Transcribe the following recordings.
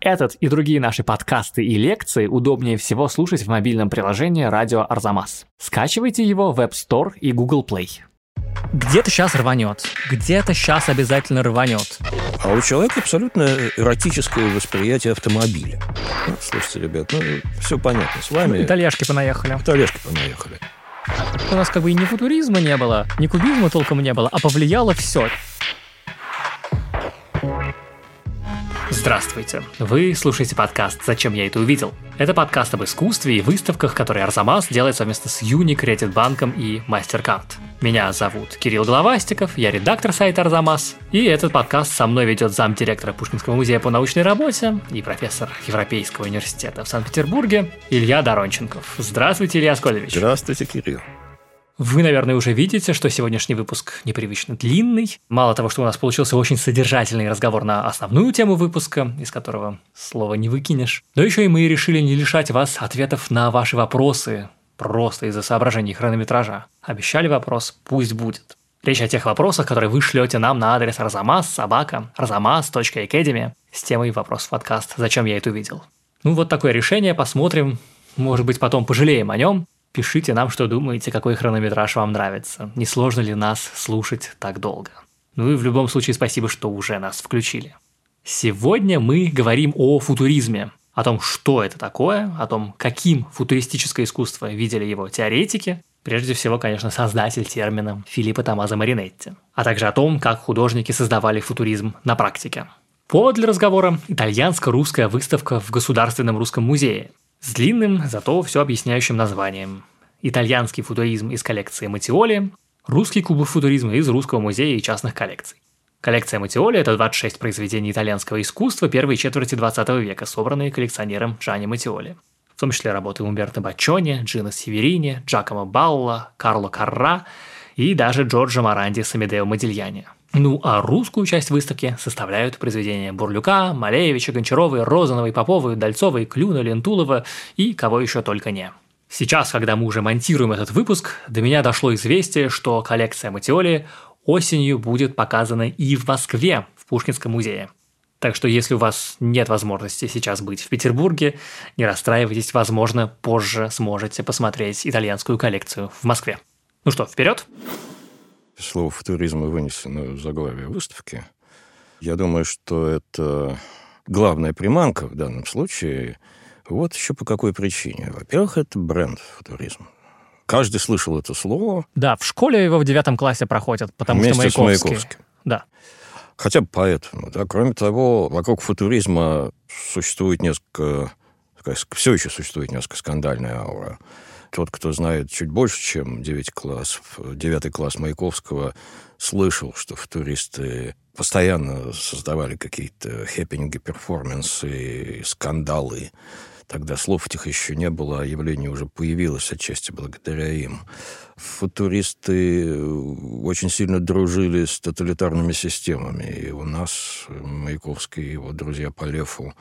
Этот и другие наши подкасты и лекции удобнее всего слушать в мобильном приложении «Радио Арзамас». Скачивайте его в App Store и Google Play. Где-то сейчас рванет, где-то сейчас обязательно рванет. А у человека абсолютно эротическое восприятие автомобиля. Ну, слушайте, ребят, ну, все понятно с вами. Итальяшки понаехали. Итальяшки понаехали. У нас как бы и ни футуризма не было, ни кубизма толком не было, а повлияло все. Здравствуйте! Вы слушаете подкаст «Зачем я это увидел?». Это подкаст об искусстве и выставках, которые Арзамас делает совместно с Юни, Кредит Банком и MasterCard. Меня зовут Кирилл Головастиков, я редактор сайта Арзамас, и этот подкаст со мной ведет замдиректора Пушкинского музея по научной работе и профессор Европейского университета в Санкт-Петербурге Илья Доронченков. Здравствуйте, Илья Скольевич. Здравствуйте, Кирилл. Вы, наверное, уже видите, что сегодняшний выпуск непривычно длинный. Мало того, что у нас получился очень содержательный разговор на основную тему выпуска, из которого слова не выкинешь, но еще и мы решили не лишать вас ответов на ваши вопросы, просто из-за соображений хронометража. Обещали вопрос, пусть будет. Речь о тех вопросах, которые вы шлете нам на адрес разамас собака разамас.academy с темой вопрос в подкаст «Зачем я это увидел?». Ну вот такое решение, посмотрим. Может быть, потом пожалеем о нем. Пишите нам, что думаете, какой хронометраж вам нравится. Не сложно ли нас слушать так долго? Ну и в любом случае спасибо, что уже нас включили. Сегодня мы говорим о футуризме, о том, что это такое, о том, каким футуристическое искусство видели его теоретики, прежде всего, конечно, создатель термина Филиппо Томазо Маринетти, а также о том, как художники создавали футуризм на практике. Повод для разговора – итальянско-русская выставка в Государственном русском музее, с длинным, зато все объясняющим названием. Итальянский футуризм из коллекции Матиоли, русский кубофутуризм из Русского музея и частных коллекций. Коллекция Матиоли – это 26 произведений итальянского искусства первой четверти 20 века, собранные коллекционером Джани Матиоли. В том числе работы Умберто Баччони, Джина Северини, Джакомо Балла, Карло Карра и даже Джорджо Маранди с Амедео Модильяни – ну а русскую часть выставки составляют произведения Бурлюка, Малеевича, Гончаровой, Розановой, Поповой, Дальцовой, Клюна, Лентулова и кого еще только не. Сейчас, когда мы уже монтируем этот выпуск, до меня дошло известие, что коллекция Матиоли осенью будет показана и в Москве, в Пушкинском музее. Так что если у вас нет возможности сейчас быть в Петербурге, не расстраивайтесь, возможно, позже сможете посмотреть итальянскую коллекцию в Москве. Ну что, вперед! Слово «футуризм» вынесено в заглавие выставки. Я думаю, что это главная приманка в данном случае. Вот еще по какой причине. Во-первых, это бренд «футуризм». Каждый слышал это слово. Да, в школе его в девятом классе проходят, потому Вместе что Маяковский. с Маяковским. Да. Хотя бы поэтому. Да. Кроме того, вокруг футуризма существует несколько... Все еще существует несколько скандальная аура. Тот, кто знает чуть больше, чем 9 классов, 9 класс Маяковского, слышал, что футуристы постоянно создавали какие-то хэппинги, перформансы, скандалы. Тогда слов этих еще не было, а явление уже появилось отчасти благодаря им. Футуристы очень сильно дружили с тоталитарными системами. И у нас Маяковский и его друзья по Лефу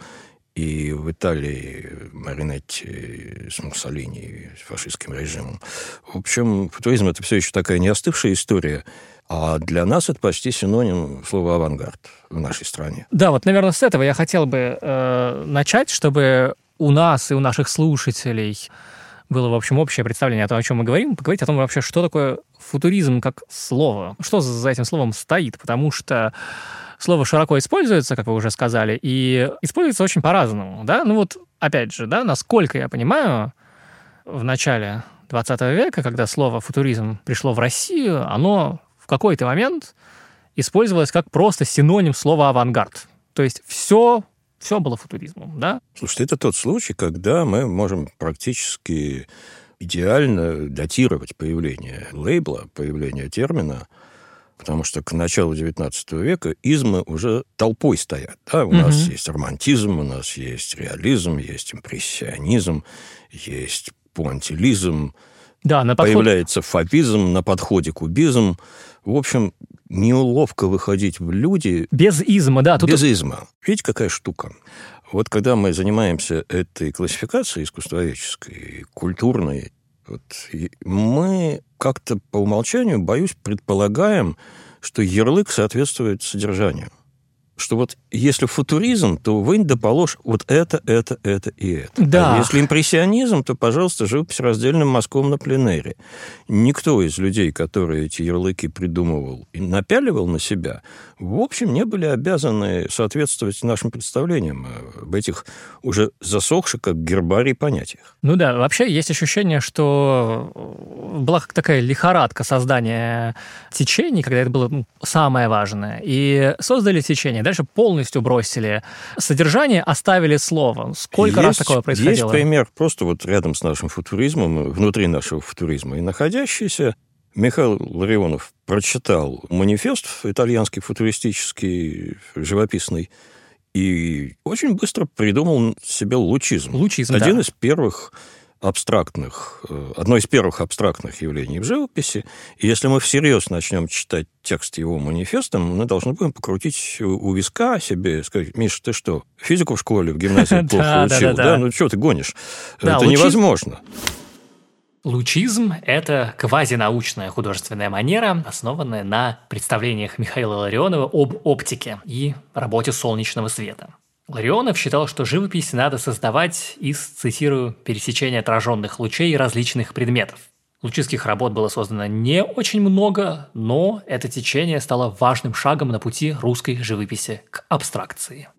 и в Италии Маринетти с Муссолини, с фашистским режимом. В общем, футуризм – это все еще такая не остывшая история, а для нас это почти синоним слова «авангард» в нашей стране. Да, вот, наверное, с этого я хотел бы э, начать, чтобы у нас и у наших слушателей было, в общем, общее представление о том, о чем мы говорим, поговорить о том вообще, что такое футуризм как слово, что за этим словом стоит, потому что слово широко используется, как вы уже сказали, и используется очень по-разному, да? Ну вот, опять же, да, насколько я понимаю, в начале 20 века, когда слово футуризм пришло в Россию, оно в какой-то момент использовалось как просто синоним слова авангард. То есть все все было футуризмом, да? Слушайте, это тот случай, когда мы можем практически идеально датировать появление лейбла, появление термина потому что к началу XIX века измы уже толпой стоят. Да? У угу. нас есть романтизм, у нас есть реализм, есть импрессионизм, есть пуантилизм, да, на подход... появляется фабизм, на подходе кубизм. В общем, неуловко выходить в люди... Без изма, да. Тут... Без изма. Видите, какая штука? Вот когда мы занимаемся этой классификацией искусствоведческой, культурной, вот, мы как-то по умолчанию, боюсь, предполагаем, что ярлык соответствует содержанию. Что вот если футуризм, то вынь да положь вот это, это, это и это. Да. А если импрессионизм, то, пожалуйста, живопись раздельным мазком на пленэре. Никто из людей, которые эти ярлыки придумывал и напяливал на себя, в общем, не были обязаны соответствовать нашим представлениям об этих уже засохших, как гербарий, понятиях. Ну да, вообще есть ощущение, что была такая лихорадка создания течений, когда это было ну, самое важное. И создали течение, дальше полностью бросили содержание, оставили слово. Сколько есть, раз такое происходило? Есть пример просто вот рядом с нашим футуризмом, внутри нашего футуризма и находящийся. Михаил Ларионов прочитал манифест итальянский футуристический, живописный, и очень быстро придумал себе лучизм. Лучизм, Один да. из первых абстрактных, э, одно из первых абстрактных явлений в живописи. И если мы всерьез начнем читать текст его манифеста, мы должны будем покрутить у виска себе, сказать, Миша, ты что, физику в школе, в гимназии плохо учил? Да, ну что ты гонишь? Это невозможно. Лучизм – это квазинаучная художественная манера, основанная на представлениях Михаила Ларионова об оптике и работе солнечного света. Ларионов считал, что живопись надо создавать из, цитирую, пересечения отраженных лучей различных предметов. Лучистских работ было создано не очень много, но это течение стало важным шагом на пути русской живописи к абстракции.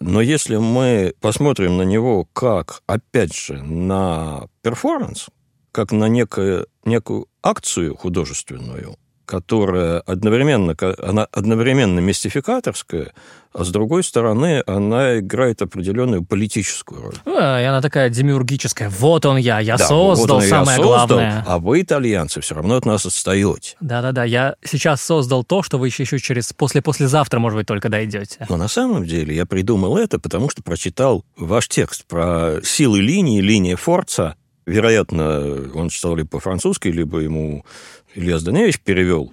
Но если мы посмотрим на него как, опять же, на перформанс, как на некое, некую акцию художественную, которая одновременно, она одновременно мистификаторская, а с другой стороны, она играет определенную политическую роль. Ну, и она такая демиургическая. Вот он я, я да, создал вот самое я создал, главное. А вы, итальянцы, все равно от нас отстаете. Да-да-да, я сейчас создал то, что вы еще, еще через после-послезавтра, может быть, только дойдете. Но на самом деле я придумал это, потому что прочитал ваш текст про силы линии, линия Форца. Вероятно, он читал либо по-французски, либо ему Илья Зданевич перевел.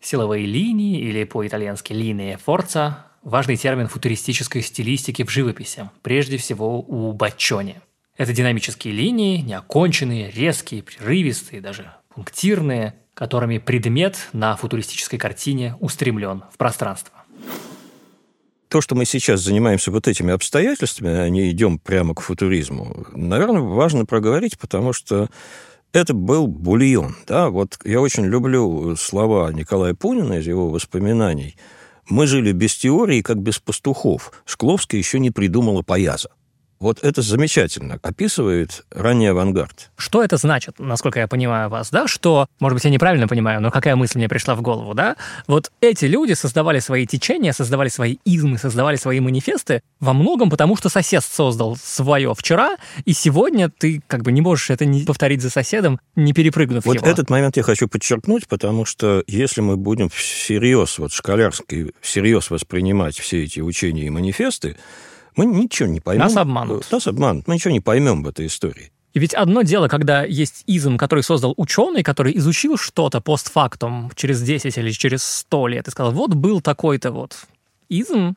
Силовые линии, или по-итальянски линия форца – важный термин футуристической стилистики в живописи, прежде всего у Баччони. Это динамические линии, неоконченные, резкие, прерывистые, даже пунктирные, которыми предмет на футуристической картине устремлен в пространство. То, что мы сейчас занимаемся вот этими обстоятельствами, а не идем прямо к футуризму, наверное, важно проговорить, потому что это был бульон. Да? Вот я очень люблю слова Николая Пунина из его воспоминаний. «Мы жили без теории, как без пастухов. Шкловская еще не придумала пояза». Вот это замечательно описывает ранний авангард. Что это значит, насколько я понимаю вас, да? Что, может быть, я неправильно понимаю, но какая мысль мне пришла в голову, да? Вот эти люди создавали свои течения, создавали свои измы, создавали свои манифесты во многом потому, что сосед создал свое вчера, и сегодня ты как бы не можешь это не повторить за соседом, не перепрыгнув вот его. этот момент я хочу подчеркнуть, потому что если мы будем всерьез, вот школярски всерьез воспринимать все эти учения и манифесты, мы ничего не поймем. Нас обманут. Нас обманут. Мы ничего не поймем в этой истории. И ведь одно дело, когда есть изм, который создал ученый, который изучил что-то постфактум через 10 или через 100 лет и сказал, вот был такой-то вот изм.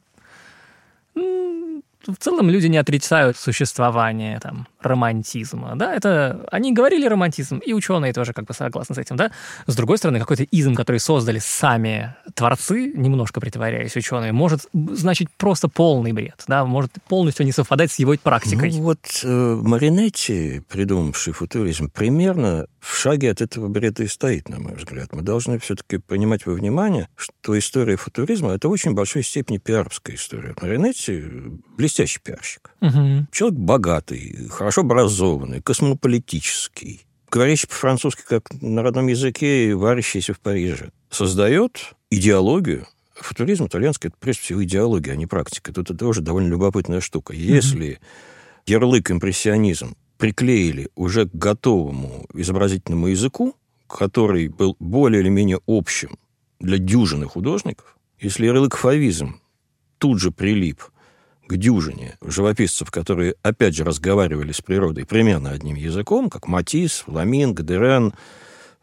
В целом люди не отрицают существование там, романтизма. Да? Это, они говорили романтизм, и ученые тоже как бы согласны с этим. Да? С другой стороны, какой-то изм, который создали сами творцы, немножко притворяясь учеными, может значить просто полный бред. Да? Может полностью не совпадать с его практикой. Ну вот э, Маринетти, придумавший футуризм, примерно в шаге от этого бреда и стоит, на мой взгляд. Мы должны все-таки принимать во внимание, что история футуризма – это в очень большой степени пиаровская история. Маринетти – блестящий пиарщик. Угу. Человек богатый, хорошо образованный, космополитический, говорящий по-французски как на родном языке и варящийся в Париже. Создает идеологию, футуризм итальянский – это прежде всего идеология, а не практика. Тут это тоже довольно любопытная штука. Если ярлык импрессионизм приклеили уже к готовому изобразительному языку, который был более или менее общим для дюжины художников, если ярлык фавизм тут же прилип к дюжине живописцев, которые, опять же, разговаривали с природой примерно одним языком, как Матис, Фламинг, Дерен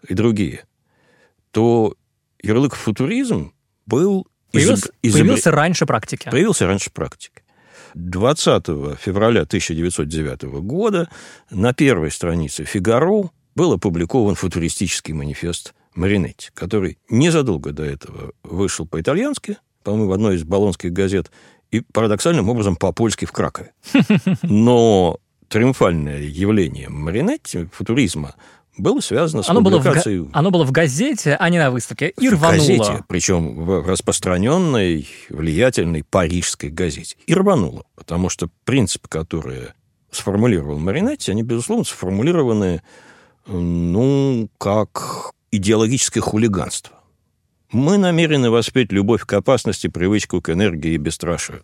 и другие, то ярлык футуризм был... Появился, изоб... появился раньше практики. Появился раньше практики. 20 февраля 1909 года на первой странице «Фигаро» был опубликован футуристический манифест Маринетти, который незадолго до этого вышел по-итальянски, по-моему, в одной из болонских газет, и парадоксальным образом по-польски в Кракове. Но триумфальное явление Маринетти, футуризма, было связано с оно публикацией... Было в, оно было в газете, а не на выставке, и в рвануло. газете, причем в распространенной, влиятельной парижской газете. И рвануло, потому что принципы, которые сформулировал Маринетти, они, безусловно, сформулированы, ну, как идеологическое хулиганство. Мы намерены воспеть любовь к опасности, привычку к энергии и бесстрашию.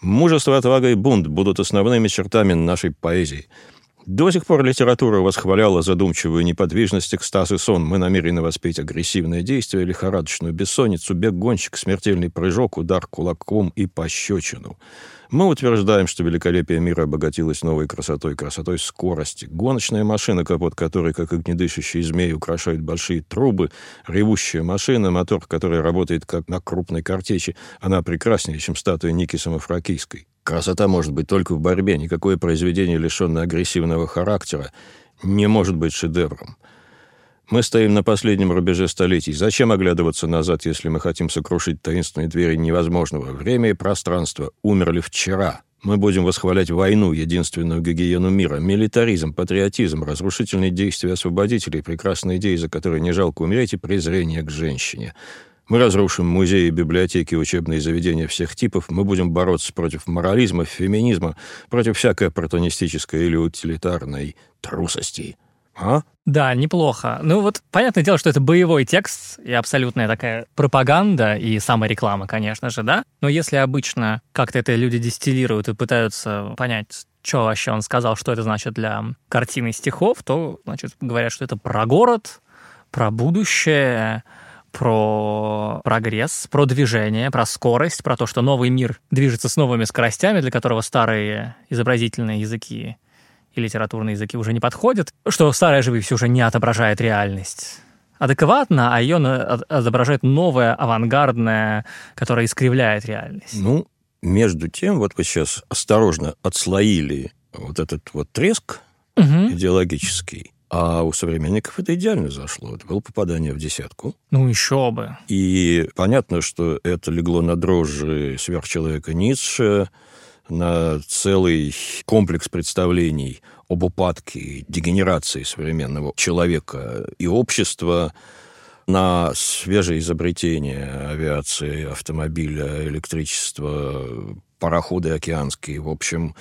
Мужество, отвага и бунт будут основными чертами нашей поэзии – до сих пор литература восхваляла задумчивую неподвижность, экстаз и сон. Мы намерены воспеть агрессивное действие, лихорадочную бессонницу, бег гонщик, смертельный прыжок, удар кулаком и пощечину. Мы утверждаем, что великолепие мира обогатилось новой красотой, красотой скорости. Гоночная машина, капот которой, как огнедышащий змей, украшает большие трубы, ревущая машина, мотор, который работает как на крупной картечи, она прекраснее, чем статуя Ники Самофракийской. Красота может быть только в борьбе. Никакое произведение, лишенное агрессивного характера, не может быть шедевром. Мы стоим на последнем рубеже столетий. Зачем оглядываться назад, если мы хотим сокрушить таинственные двери невозможного? Время и пространство умерли вчера. Мы будем восхвалять войну, единственную гигиену мира, милитаризм, патриотизм, разрушительные действия освободителей, прекрасные идеи, за которые не жалко умереть, и презрение к женщине. Мы разрушим музеи, библиотеки, учебные заведения всех типов. Мы будем бороться против морализма, феминизма, против всякой оппортунистической или утилитарной трусости. А? Да, неплохо. Ну вот, понятное дело, что это боевой текст и абсолютная такая пропаганда и самореклама, конечно же, да? Но если обычно как-то это люди дистиллируют и пытаются понять, что вообще он сказал, что это значит для картины стихов, то, значит, говорят, что это про город, про будущее, про прогресс, про движение, про скорость, про то, что новый мир движется с новыми скоростями, для которого старые изобразительные языки и литературные языки уже не подходят, что старая живопись уже не отображает реальность адекватно, а ее отображает новая, авангардная, которая искривляет реальность. Ну, между тем, вот вы сейчас осторожно отслоили вот этот вот треск угу. идеологический, а у современников это идеально зашло. Это было попадание в десятку. Ну, еще бы. И понятно, что это легло на дрожжи сверхчеловека Ницше, на целый комплекс представлений об упадке, дегенерации современного человека и общества, на свежее изобретение авиации, автомобиля, электричества, пароходы океанские. В общем,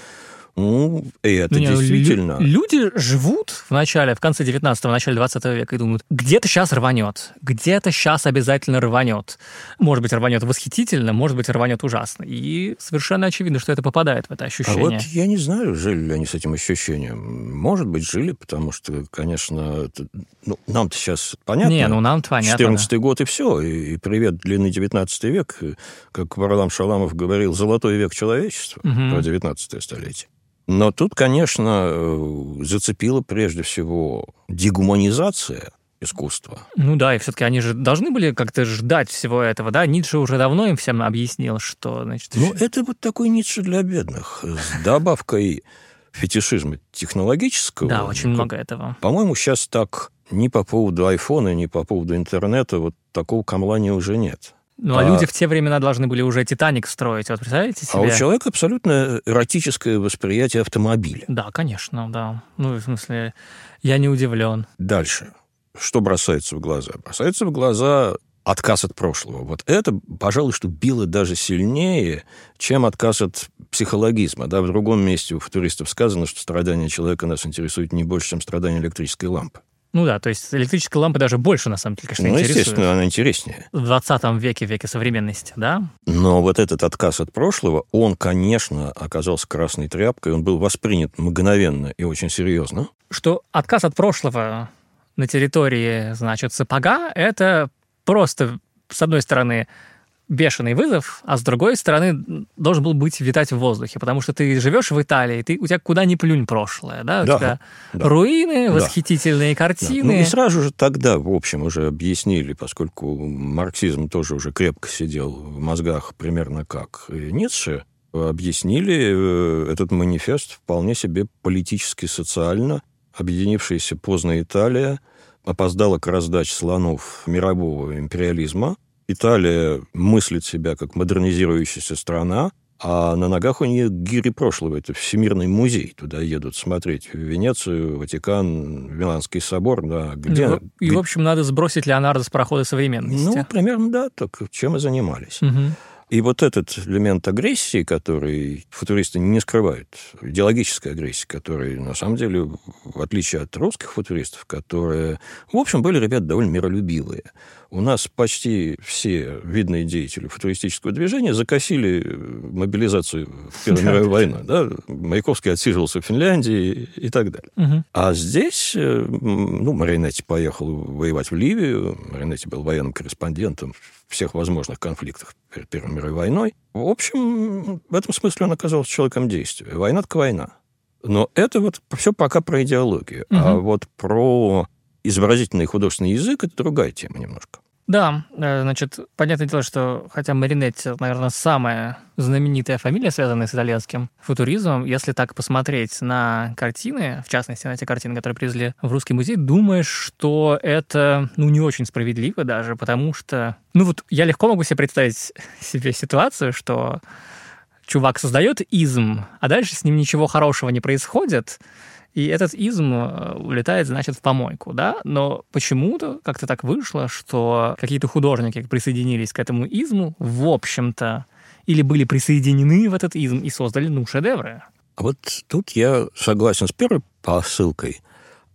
ну, и это ну, действительно... Лю- люди живут в начале, в конце 19-го, начале 20 века и думают, где-то сейчас рванет, где-то сейчас обязательно рванет. Может быть, рванет восхитительно, может быть, рванет ужасно. И совершенно очевидно, что это попадает в это ощущение. А вот я не знаю, жили ли они с этим ощущением. Может быть, жили, потому что, конечно, это, ну, нам-то сейчас понятно. Не, ну нам-то понятно. 14 да. год и все. И, и привет, длинный 19 век. Как Варлам Шаламов говорил, золотой век человечества угу. про 19 столетие. Но тут, конечно, э, зацепила прежде всего дегуманизация искусства. Ну да, и все-таки они же должны были как-то ждать всего этого, да? Ницше уже давно им всем объяснил, что, значит... Ну, это вот такой Ницше для бедных, с добавкой фетишизма технологического. Да, очень много этого. По-моему, сейчас так ни по поводу айфона, ни по поводу интернета вот такого камлания уже нет. Ну, а, а люди в те времена должны были уже «Титаник» строить. Вот представляете себе? А у человека абсолютно эротическое восприятие автомобиля. Да, конечно, да. Ну, в смысле, я не удивлен. Дальше. Что бросается в глаза? Бросается в глаза отказ от прошлого. Вот это, пожалуй, что било даже сильнее, чем отказ от психологизма. Да, в другом месте у футуристов сказано, что страдания человека нас интересует не больше, чем страдания электрической лампы. Ну да, то есть электрическая лампа даже больше, на самом деле, конечно, ну, интересует. естественно, она интереснее. В 20 веке, веке современности, да? Но вот этот отказ от прошлого, он, конечно, оказался красной тряпкой, он был воспринят мгновенно и очень серьезно. Что отказ от прошлого на территории, значит, сапога, это просто, с одной стороны, бешеный вызов, а с другой стороны должен был быть витать в воздухе, потому что ты живешь в Италии, ты, у тебя куда ни плюнь прошлое, да, у да, тебя да. руины, восхитительные да. картины. Да. Ну и сразу же тогда, в общем, уже объяснили, поскольку марксизм тоже уже крепко сидел в мозгах примерно как и Ницше, объяснили э, этот манифест вполне себе политически, социально, объединившаяся поздно Италия опоздала к раздаче слонов мирового империализма, Италия мыслит себя как модернизирующаяся страна, а на ногах у нее гири прошлого. Это Всемирный музей. Туда едут смотреть в Венецию, Ватикан, Миланский собор. Да, где, ну, и, где... в общем, надо сбросить Леонардо с парохода современности. Ну, примерно, да. Так чем и занимались. Угу. И вот этот элемент агрессии, который футуристы не скрывают, идеологическая агрессия, которая, на самом деле, в отличие от русских футуристов, которые, в общем, были ребята довольно миролюбивые. У нас почти все видные деятели футуристического движения закосили мобилизацию в Первую мировую войну. Да? Маяковский отсиживался в Финляндии и так далее. А здесь, э, ну, Маринетти поехал воевать в Ливию, Маринетти был военным корреспондентом всех возможных конфликтах Первой мировой войной. В общем, в этом смысле он оказался человеком действия. Война так война. Но это вот все пока про идеологию. Угу. А вот про изобразительный художественный язык – это другая тема немножко. Да, э, значит, понятное дело, что хотя Маринетти, наверное, самая знаменитая фамилия, связанная с итальянским футуризмом, если так посмотреть на картины, в частности, на те картины, которые привезли в Русский музей, думаешь, что это, ну, не очень справедливо даже, потому что, ну, вот я легко могу себе представить себе ситуацию, что чувак создает изм, а дальше с ним ничего хорошего не происходит, и этот изм э, улетает, значит, в помойку, да? Но почему-то как-то так вышло, что какие-то художники присоединились к этому изму, в общем-то, или были присоединены в этот изм и создали, ну, шедевры. А вот тут я согласен с первой посылкой,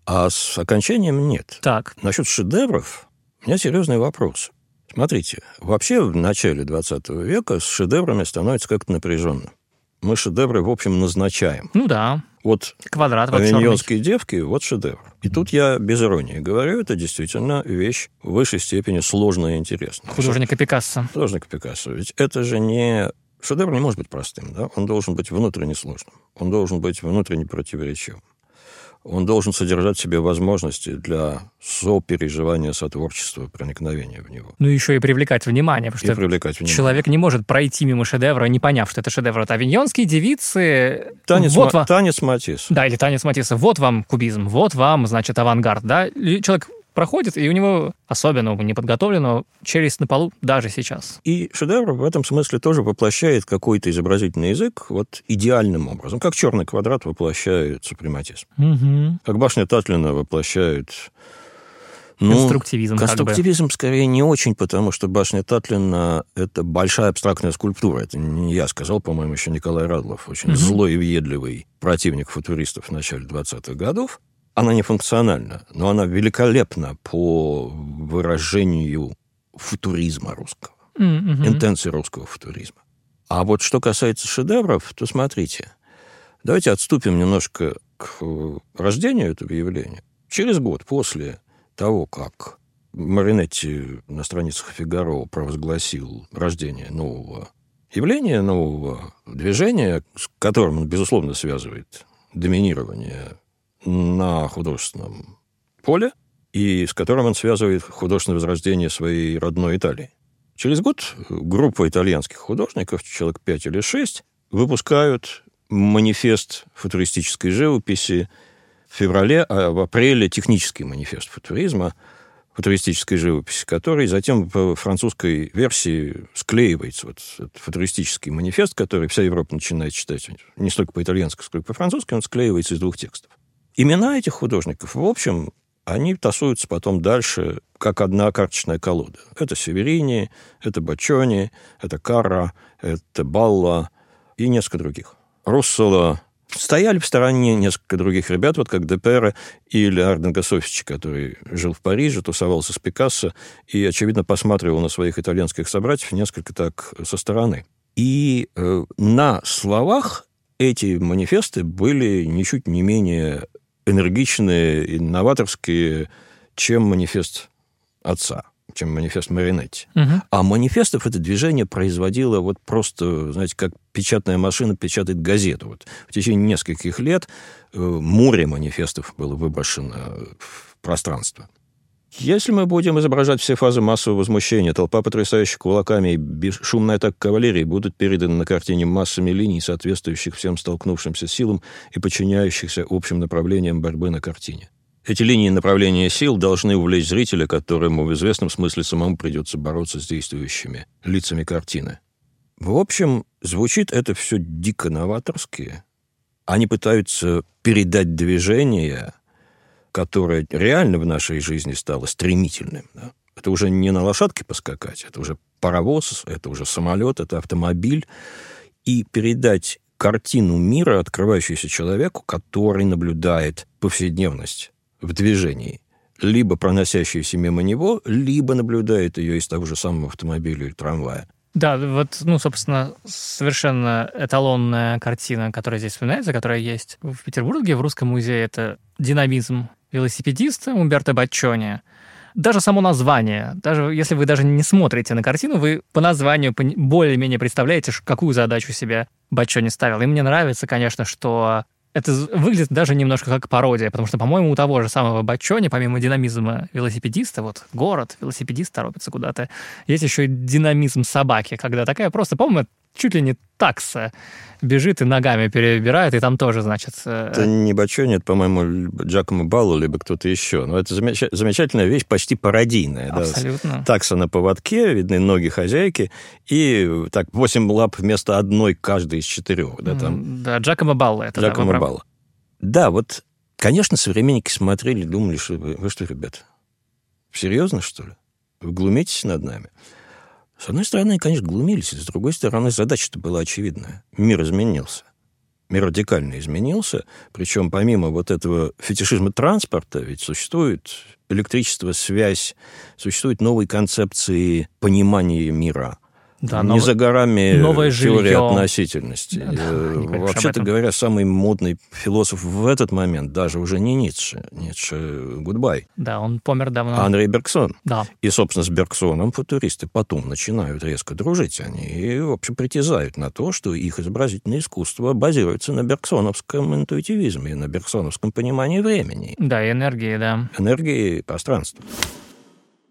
а с окончанием нет. Так. Насчет шедевров у меня серьезный вопрос. Смотрите, вообще в начале 20 века с шедеврами становится как-то напряженно. Мы шедевры, в общем, назначаем. Ну да. Вот Квадрат авиньонские девки, вот шедевр. И тут я без иронии говорю, это действительно вещь в высшей степени сложная и интересная. Художника Пикассо. Художника Пикассо. Ведь это же не... Шедевр не может быть простым, да? Он должен быть внутренне сложным. Он должен быть внутренне противоречивым он должен содержать в себе возможности для сопереживания, сотворчества, проникновения в него. Ну, еще и привлекать внимание, потому и что привлекать внимание. человек не может пройти мимо шедевра, не поняв, что это шедевр. Это авиньонские девицы... Танец, вот ма- вам... танец Матисса. Да, или танец Матисса. Вот вам кубизм, вот вам, значит, авангард. Да? Человек проходит, и у него, особенно у неподготовленного, челюсть на полу даже сейчас. И шедевр в этом смысле тоже воплощает какой-то изобразительный язык вот идеальным образом, как черный квадрат воплощает супрематизм. Угу. Как башня Татлина воплощает ну, конструктивизм. Конструктивизм как бы. скорее не очень, потому что башня Татлина – это большая абстрактная скульптура. Это не я сказал, по-моему, еще Николай Радлов, очень угу. злой и въедливый противник футуристов в начале 20-х годов она не функциональна, но она великолепна по выражению футуризма русского, mm-hmm. интенции русского футуризма. А вот что касается шедевров, то смотрите, давайте отступим немножко к рождению этого явления. Через год после того, как Маринетти на страницах Фигаро провозгласил рождение нового явления, нового движения, с которым он, безусловно, связывает доминирование на художественном поле, и с которым он связывает художественное возрождение своей родной Италии. Через год группа итальянских художников, человек пять или шесть, выпускают манифест футуристической живописи в феврале, а в апреле технический манифест футуризма, футуристической живописи, который затем в французской версии склеивается. Вот этот футуристический манифест, который вся Европа начинает читать не столько по-итальянски, сколько по-французски, он склеивается из двух текстов. Имена этих художников, в общем, они тасуются потом дальше, как одна карточная колода. Это Северини, это Бачони, это Карра, это Балла и несколько других. Руссола. Стояли в стороне несколько других ребят, вот как Депера или Арден Гасофич, который жил в Париже, тусовался с Пикассо и, очевидно, посматривал на своих итальянских собратьев несколько так со стороны. И э, на словах эти манифесты были ничуть не менее энергичные, инноваторские, чем манифест отца чем манифест Маринетти. Угу. А манифестов это движение производило вот просто, знаете, как печатная машина печатает газету. Вот в течение нескольких лет э, море манифестов было выброшено в пространство. Если мы будем изображать все фазы массового возмущения, толпа, потрясающих кулаками и бесшумная атака кавалерии будут переданы на картине массами линий, соответствующих всем столкнувшимся силам и подчиняющихся общим направлениям борьбы на картине. Эти линии направления сил должны увлечь зрителя, которому в известном смысле самому придется бороться с действующими лицами картины. В общем, звучит это все дико новаторски. Они пытаются передать движение, которое реально в нашей жизни стало стремительным. Да? Это уже не на лошадке поскакать, это уже паровоз, это уже самолет, это автомобиль. И передать картину мира, открывающуюся человеку, который наблюдает повседневность в движении, либо проносящуюся мимо него, либо наблюдает ее из того же самого автомобиля или трамвая. Да, вот, ну, собственно, совершенно эталонная картина, которая здесь вспоминается, которая есть в Петербурге, в Русском музее, это «Динамизм велосипедиста» Умберто Баччони. Даже само название, даже если вы даже не смотрите на картину, вы по названию более-менее представляете, какую задачу себе Баччони ставил. И мне нравится, конечно, что это выглядит даже немножко как пародия, потому что, по-моему, у того же самого Бачони, помимо динамизма велосипедиста, вот город, велосипедист торопится куда-то, есть еще и динамизм собаки, когда такая просто, по-моему, чуть ли не такса бежит и ногами перебирает, и там тоже, значит... Э, это не Бачони, это, по-моему, Джакомо Балло, либо кто-то еще. Но это замеч... замечательная вещь, почти пародийная. Абсолютно. Да. Такса на поводке, видны ноги хозяйки, и так восемь лап вместо одной каждой из четырех. Да, там. да Джакомо Балло это. Джакомо да, Балло. Да, вот, конечно, современники смотрели, думали, что вы, вы что, ребята, серьезно, что ли? Вы глумитесь над нами? С одной стороны, конечно, глумились, с другой стороны, задача-то была очевидная. Мир изменился. Мир радикально изменился, причем помимо вот этого фетишизма транспорта, ведь существует электричество, связь, существуют новые концепции понимания мира – да, не нов... за горами Новое теория жилье. относительности. Да, да, Вообще-то говоря, самый модный философ в этот момент даже уже не Ницше. Ницше гудбай. Да, он помер давно. Андрей Бергсон. Да. И, собственно, с Бергсоном футуристы потом начинают резко дружить. Они, и, в общем, притязают на то, что их изобразительное искусство базируется на бергсоновском интуитивизме, на бергсоновском понимании времени. Да, и энергии, да. Энергии пространства.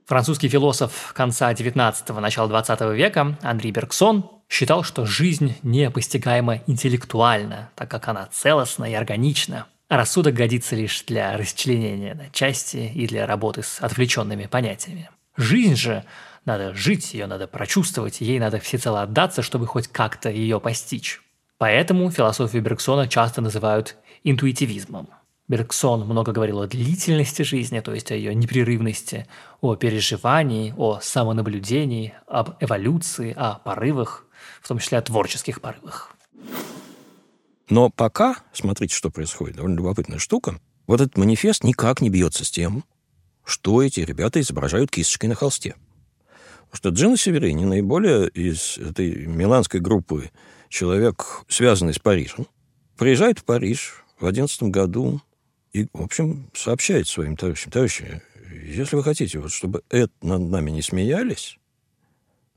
Французский философ конца XIX – начала XX века Андрей Бергсон считал, что жизнь непостигаема интеллектуально, так как она целостна и органична, а рассудок годится лишь для расчленения на части и для работы с отвлеченными понятиями. Жизнь же надо жить, ее надо прочувствовать, ей надо всецело отдаться, чтобы хоть как-то ее постичь. Поэтому философию Бергсона часто называют интуитивизмом – Бергсон много говорил о длительности жизни, то есть о ее непрерывности, о переживании, о самонаблюдении, об эволюции, о порывах, в том числе о творческих порывах. Но пока, смотрите, что происходит, довольно любопытная штука, вот этот манифест никак не бьется с тем, что эти ребята изображают кисточкой на холсте. Потому что Джина Северини, наиболее из этой миланской группы человек, связанный с Парижем, приезжает в Париж в 2011 году и, в общем, сообщает своим товарищам, товарищи, если вы хотите, вот, чтобы это над нами не смеялись,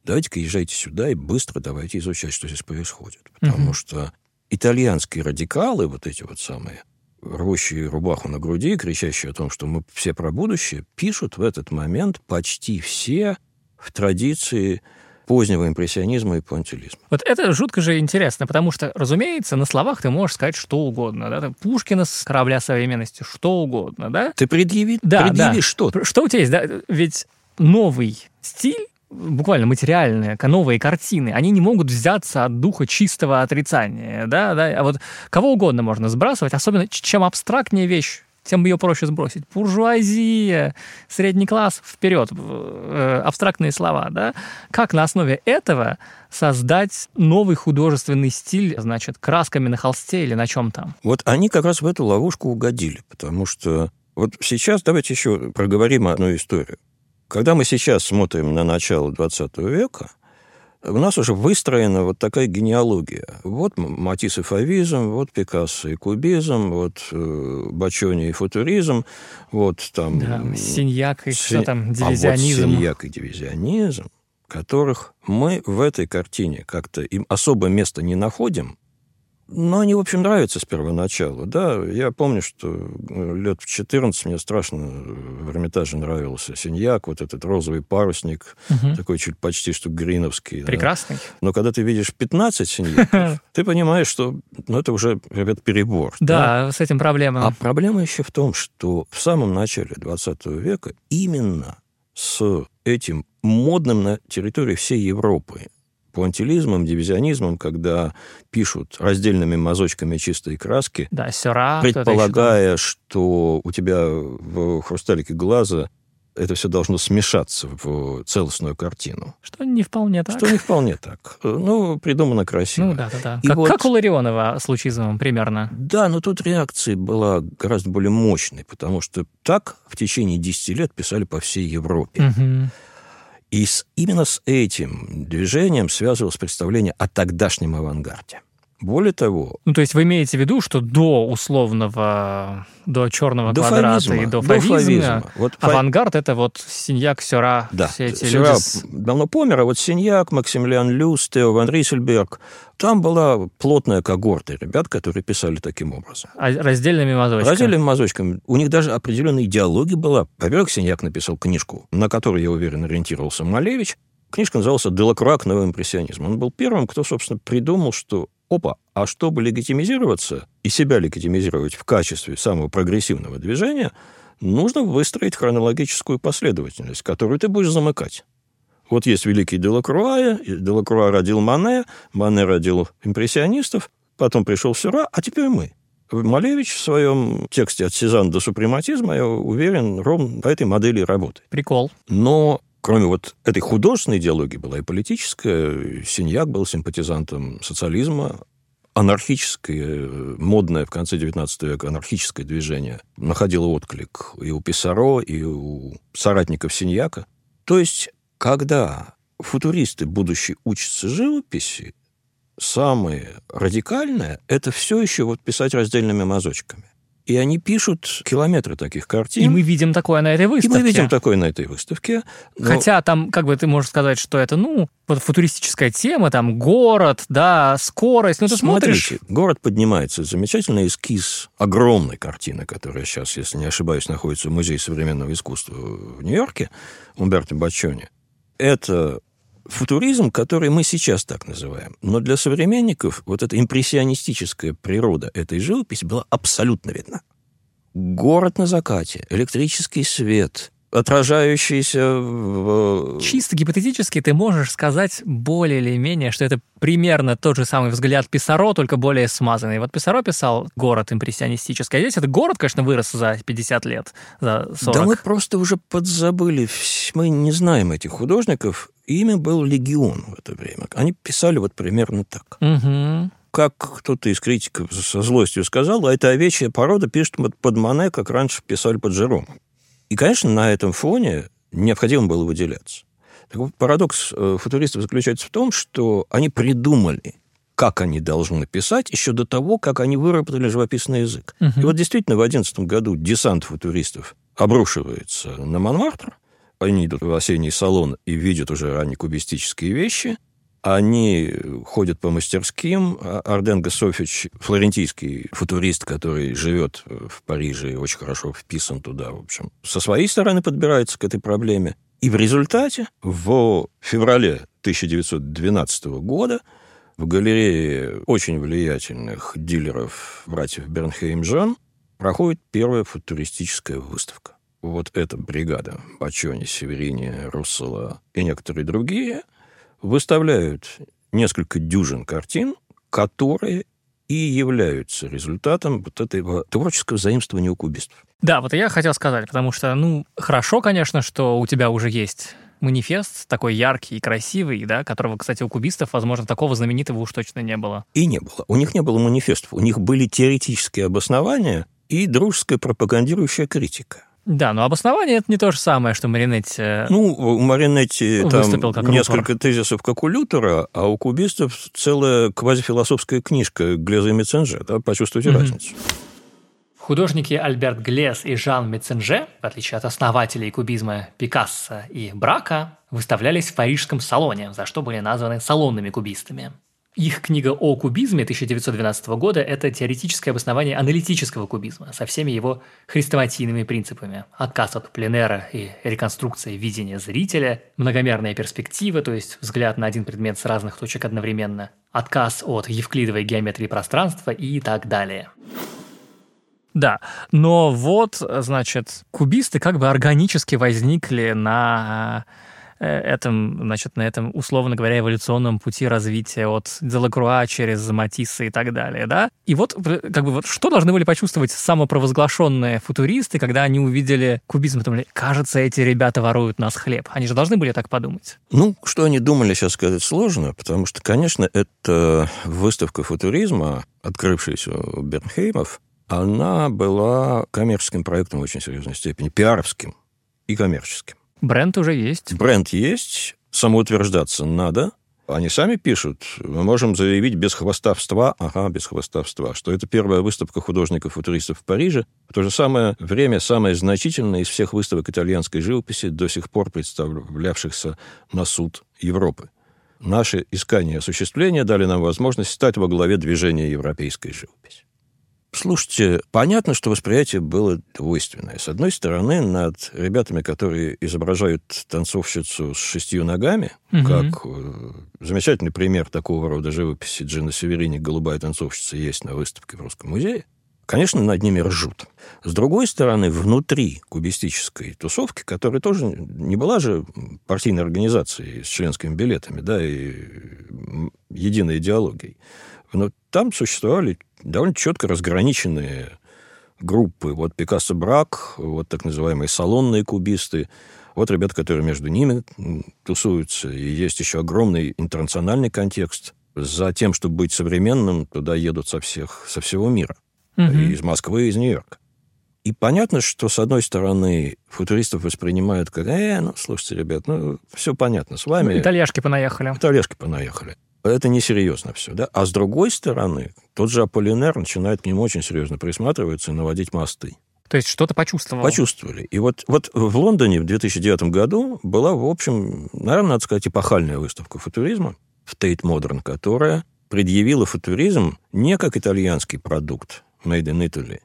давайте-ка езжайте сюда и быстро давайте изучать, что здесь происходит. Потому угу. что итальянские радикалы, вот эти вот самые, рвущие рубаху на груди, кричащие о том, что мы все про будущее, пишут в этот момент почти все в традиции позднего импрессионизма и пуантилизма. Вот это жутко же интересно, потому что, разумеется, на словах ты можешь сказать что угодно. Да? Пушкина с корабля современности, что угодно. Да? Ты предъяви, да, предъяви да. что Что у тебя есть? Да? Ведь новый стиль буквально материальные, новые картины, они не могут взяться от духа чистого отрицания, да, да, а вот кого угодно можно сбрасывать, особенно чем абстрактнее вещь, тем ее проще сбросить. Буржуазия, средний класс, вперед, э, абстрактные слова, да? Как на основе этого создать новый художественный стиль, значит, красками на холсте или на чем там? Вот они как раз в эту ловушку угодили, потому что вот сейчас давайте еще проговорим одну историю. Когда мы сейчас смотрим на начало 20 века, у нас уже выстроена вот такая генеалогия. Вот Матисс и фавизм, вот Пикассо и кубизм, вот э, Бачони и футуризм, вот там... Да, Синьяк и Син... что там, дивизионизм. А вот Синьяк и дивизионизм, которых мы в этой картине как-то им особо места не находим, Ну, они, в общем, нравятся с первоначала, да. Я помню, что э, лет в 14 мне страшно в Эрмитаже нравился синьяк, вот этот розовый парусник, угу. такой чуть почти что гриновский. Прекрасный. Да. Но когда ты видишь 15 синьяков, ты понимаешь, что ну, это уже, ребят, перебор. Да, с этим проблема. А проблема еще в том, что в самом начале 20 века именно с этим модным на территории всей Европы пуантилизмом, дивизионизмом, когда пишут раздельными мазочками чистой краски, да, сера, предполагая, что у тебя в хрусталике глаза это все должно смешаться в целостную картину. Что не вполне так. Что не вполне так. Ну, придумано красиво. Ну, да, да, да. как, вот, как у Ларионова с Лучизовым примерно. Да, но тут реакция была гораздо более мощной, потому что так в течение 10 лет писали по всей Европе. Угу. И с, именно с этим движением связывалось представление о тогдашнем авангарде. Более того... Ну, то есть вы имеете в виду, что до условного, до черного до квадрата фавизма, и до фавизма, вот авангард фа... это вот Синьяк, Сера, да, все эти Сера люди... давно помер, а вот Синьяк, Максимилиан Люс, Тео ван Риссельберг, там была плотная когорта ребят, которые писали таким образом. А раздельными мазочками? Раздельными мазочками. У них даже определенная идеология была. Во-первых, Синьяк написал книжку, на которую, я уверен, ориентировался Малевич. Книжка называлась «Делакруа к новому импрессионизму». Он был первым, кто, собственно, придумал, что опа, а чтобы легитимизироваться и себя легитимизировать в качестве самого прогрессивного движения, нужно выстроить хронологическую последовательность, которую ты будешь замыкать. Вот есть великий Делакруа, Делакруа родил Мане, Мане родил импрессионистов, потом пришел Сюра, а теперь мы. Малевич в своем тексте «От Сезанна до супрематизма», я уверен, ровно по этой модели работает. Прикол. Но кроме вот этой художественной идеологии была и политическая. Синьяк был симпатизантом социализма, анархическое, модное в конце XIX века анархическое движение находило отклик и у Писаро, и у соратников Синьяка. То есть, когда футуристы, будущие, учатся живописи, самое радикальное – это все еще вот писать раздельными мазочками. И они пишут километры таких картин. И мы видим такое на этой выставке. И мы видим такое на этой выставке. Но... Хотя там, как бы ты можешь сказать, что это, ну, вот футуристическая тема, там город, да, скорость. Ну, ты Смотрите, смотришь... город поднимается. Замечательный эскиз огромной картины, которая сейчас, если не ошибаюсь, находится в Музее современного искусства в Нью-Йорке, Умберто Баччони. Это футуризм, который мы сейчас так называем. Но для современников вот эта импрессионистическая природа этой живописи была абсолютно видна. Город на закате, электрический свет, отражающийся в... Чисто гипотетически ты можешь сказать более или менее, что это примерно тот же самый взгляд Писаро, только более смазанный. Вот Писаро писал город импрессионистический, а здесь этот город, конечно, вырос за 50 лет, за 40. Да мы просто уже подзабыли, мы не знаем этих художников. Имя был «Легион» в это время. Они писали вот примерно так. Угу как кто-то из критиков со злостью сказал, а эта овечья порода пишет под Мане, как раньше писали под Жеромом. И, конечно, на этом фоне необходимо было выделяться. Так вот, парадокс э, футуристов заключается в том, что они придумали, как они должны писать, еще до того, как они выработали живописный язык. Угу. И вот действительно в 2011 году десант футуристов обрушивается на Монмартр, они идут в осенний салон и видят уже раннекубистические вещи, они ходят по мастерским. Арден Гасофич, флорентийский футурист, который живет в Париже и очень хорошо вписан туда, в общем, со своей стороны подбирается к этой проблеме. И в результате в феврале 1912 года в галерее очень влиятельных дилеров братьев Бернхейм-Жан проходит первая футуристическая выставка. Вот эта бригада Бачони, Северини, Руссела и некоторые другие – выставляют несколько дюжин картин, которые и являются результатом вот этого творческого заимствования у кубистов. Да, вот я хотел сказать, потому что, ну, хорошо, конечно, что у тебя уже есть манифест такой яркий и красивый, да, которого, кстати, у кубистов, возможно, такого знаменитого уж точно не было. И не было. У них не было манифестов. У них были теоретические обоснования и дружеская пропагандирующая критика. Да, но обоснование это не то же самое, что Маринетти э, Ну, у Маринетти там как несколько рупор. тезисов, как у Лютера, а у кубистов целая квазифилософская книжка Глеза и Меценже, да, почувствуйте угу. разницу. Художники Альберт Глес и Жан Меценже, в отличие от основателей кубизма Пикассо и Брака, выставлялись в парижском салоне, за что были названы салонными кубистами. Их книга о кубизме 1912 года – это теоретическое обоснование аналитического кубизма со всеми его хрестоматийными принципами. Отказ от пленера и реконструкция видения зрителя, многомерная перспектива, то есть взгляд на один предмет с разных точек одновременно, отказ от евклидовой геометрии пространства и так далее. Да, но вот, значит, кубисты как бы органически возникли на этом, значит, на этом, условно говоря, эволюционном пути развития от Делакруа через Матисса и так далее, да? И вот, как бы, вот что должны были почувствовать самопровозглашенные футуристы, когда они увидели кубизм, думали, кажется, эти ребята воруют нас хлеб. Они же должны были так подумать. Ну, что они думали, сейчас сказать сложно, потому что, конечно, это выставка футуризма, открывшаяся у Бернхеймов, она была коммерческим проектом в очень серьезной степени, пиаровским и коммерческим. Бренд уже есть. Бренд есть, самоутверждаться надо. Они сами пишут, мы можем заявить без хвостовства, ага, без хвостовства, что это первая выставка художников-футуристов в Париже. В то же самое время самая значительная из всех выставок итальянской живописи, до сих пор представлявшихся на суд Европы. Наши искания осуществления дали нам возможность стать во главе движения европейской живописи. Слушайте, понятно, что восприятие было двойственное. С одной стороны, над ребятами, которые изображают танцовщицу с шестью ногами, угу. как э, замечательный пример такого рода живописи Джина Северини «Голубая танцовщица» есть на выставке в Русском музее, конечно, над ними ржут. С другой стороны, внутри кубистической тусовки, которая тоже не была же партийной организацией с членскими билетами, да, и единой идеологией, но там существовали довольно четко разграниченные группы. Вот Пикассо Брак, вот так называемые салонные кубисты, вот ребята, которые между ними тусуются. И есть еще огромный интернациональный контекст. За тем, чтобы быть современным, туда едут со, всех, со всего мира. Угу. И из Москвы, и из Нью-Йорка. И понятно, что, с одной стороны, футуристов воспринимают как, э, ну, слушайте, ребят, ну, все понятно с вами. Итальяшки понаехали. Итальяшки понаехали это несерьезно все. Да? А с другой стороны, тот же Аполлинер начинает к нему очень серьезно присматриваться и наводить мосты. То есть что-то почувствовал. Почувствовали. И вот, вот в Лондоне в 2009 году была, в общем, наверное, надо сказать, эпохальная выставка футуризма в Тейт Модерн, которая предъявила футуризм не как итальянский продукт made in Italy,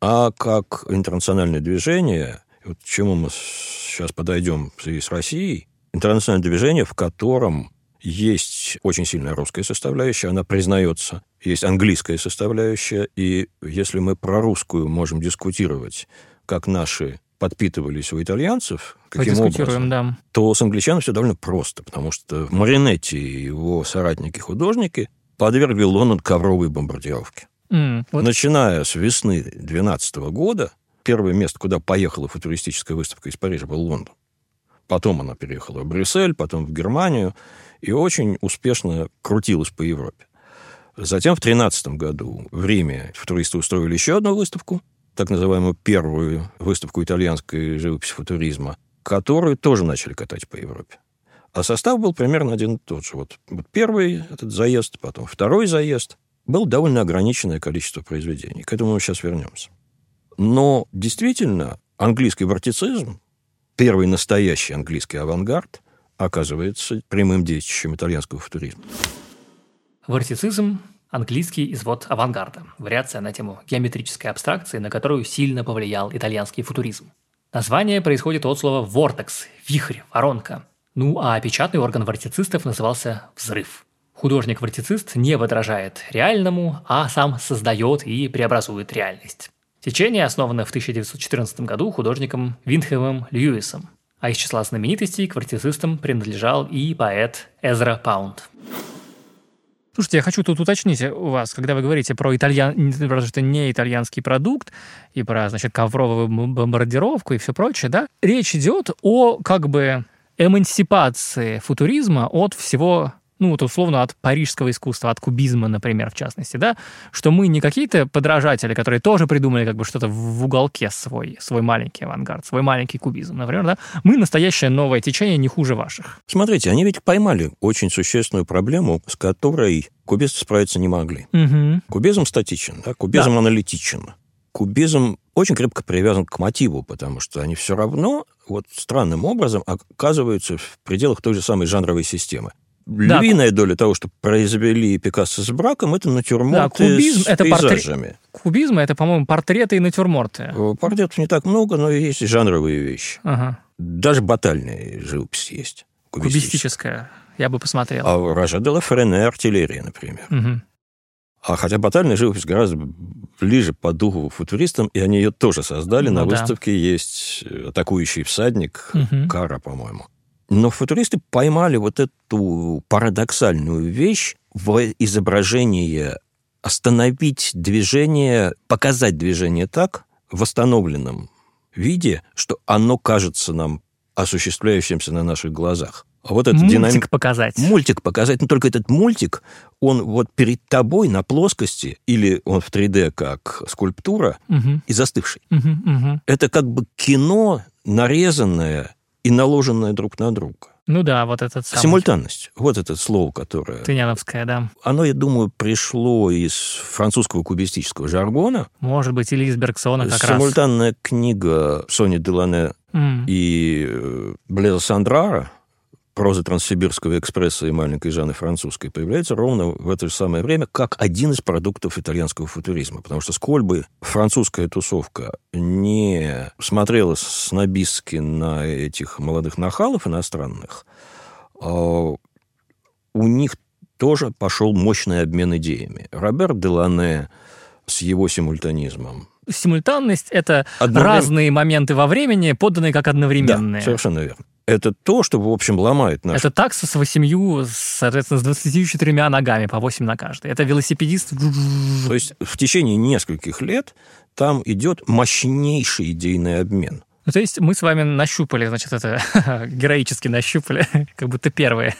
а как интернациональное движение, вот к чему мы сейчас подойдем в связи с Россией, интернациональное движение, в котором есть очень сильная русская составляющая, она признается. Есть английская составляющая, и если мы про русскую можем дискутировать, как наши подпитывались у итальянцев, каким образом, да. то с англичанами все довольно просто, потому что Маринетти и его соратники-художники подвергли Лондон ковровой бомбардировке. Mm, вот. Начиная с весны 2012 года, первое место, куда поехала футуристическая выставка из Парижа, был Лондон. Потом она переехала в Брюссель, потом в Германию и очень успешно крутилась по Европе. Затем в 2013 году в Риме футуристы устроили еще одну выставку, так называемую первую выставку итальянской живописи футуризма, которую тоже начали катать по Европе. А состав был примерно один и тот же. Вот, вот первый этот заезд, потом второй заезд. Было довольно ограниченное количество произведений. К этому мы сейчас вернемся. Но действительно, английский вартицизм, первый настоящий английский авангард, оказывается прямым детищем итальянского футуризма. Вортицизм – английский извод авангарда, вариация на тему геометрической абстракции, на которую сильно повлиял итальянский футуризм. Название происходит от слова «vortex» – вихрь, воронка. Ну а печатный орган вортицистов назывался «взрыв». Художник-вортицист не подражает реальному, а сам создает и преобразует реальность. Течение основано в 1914 году художником Винхемом Льюисом, а из числа знаменитостей квартизистам принадлежал и поэт Эзра Паунд. Слушайте, я хочу тут уточнить у вас, когда вы говорите про итальян, про что не итальянский продукт и про, значит, ковровую бомбардировку и все прочее, да, речь идет о как бы эмансипации футуризма от всего ну, вот условно от парижского искусства, от кубизма, например, в частности, да, что мы не какие-то подражатели, которые тоже придумали как бы что-то в уголке свой, свой маленький авангард, свой маленький кубизм, например, да, мы настоящее новое течение не хуже ваших. Смотрите, они ведь поймали очень существенную проблему, с которой кубисты справиться не могли. Угу. Кубизм статичен, да, кубизм да. аналитичен. Кубизм очень крепко привязан к мотиву, потому что они все равно вот странным образом оказываются в пределах той же самой жанровой системы. Львиная доля того, что произвели Пикассо с браком, это натюрморты Да, кубизм с это пейзажами. Кубизм — это, по-моему, портреты и натюрморты. Э, Портретов не так много, но есть жанровые вещи. Ага. Даже батальная живопись есть. кубистическая. Кубистическая. Я бы посмотрел. А Рожа де Френе артиллерия, например. Мгм. А хотя батальная живопись гораздо ближе по духу футуристам, и они ее тоже создали. Ну На да. выставке есть э, атакующий всадник, Мгм. Кара, по-моему. Но футуристы поймали вот эту парадоксальную вещь в изображении остановить движение, показать движение так, в восстановленном виде, что оно кажется нам осуществляющимся на наших глазах. А вот этот Мультик динамик показать. мультик показать, но только этот мультик, он вот перед тобой на плоскости, или он в 3D как скульптура, Мгм. и застывший. Мгм. Мгм. Это как бы кино, нарезанное и наложенное друг на друга. Ну да, вот этот самый. Симультанность. Вот это слово, которое... Тыняновская, да. Оно, я думаю, пришло из французского кубистического жаргона. Может быть, или из Бергсона как раз. Симультанная книга Сони Делане М. и э, Блеза Сандрара проза Транссибирского экспресса и маленькой Жанны Французской появляется ровно в это же самое время как один из продуктов итальянского футуризма. Потому что сколь бы французская тусовка не смотрела снобистски на этих молодых нахалов иностранных, а, у них тоже пошел мощный обмен идеями. Роберт Делане с его симультанизмом. Симультанность — это Одновременно- разные моменты во времени, поданные как одновременные. Да, совершенно верно. Это то, что, в общем, ломает наш Это такса с восемью, соответственно, с 24 ногами, по 8 на каждой. Это велосипедист. То есть в течение нескольких лет там идет мощнейший идейный обмен. Ну, то есть мы с вами нащупали, значит, это героически нащупали, как будто первые.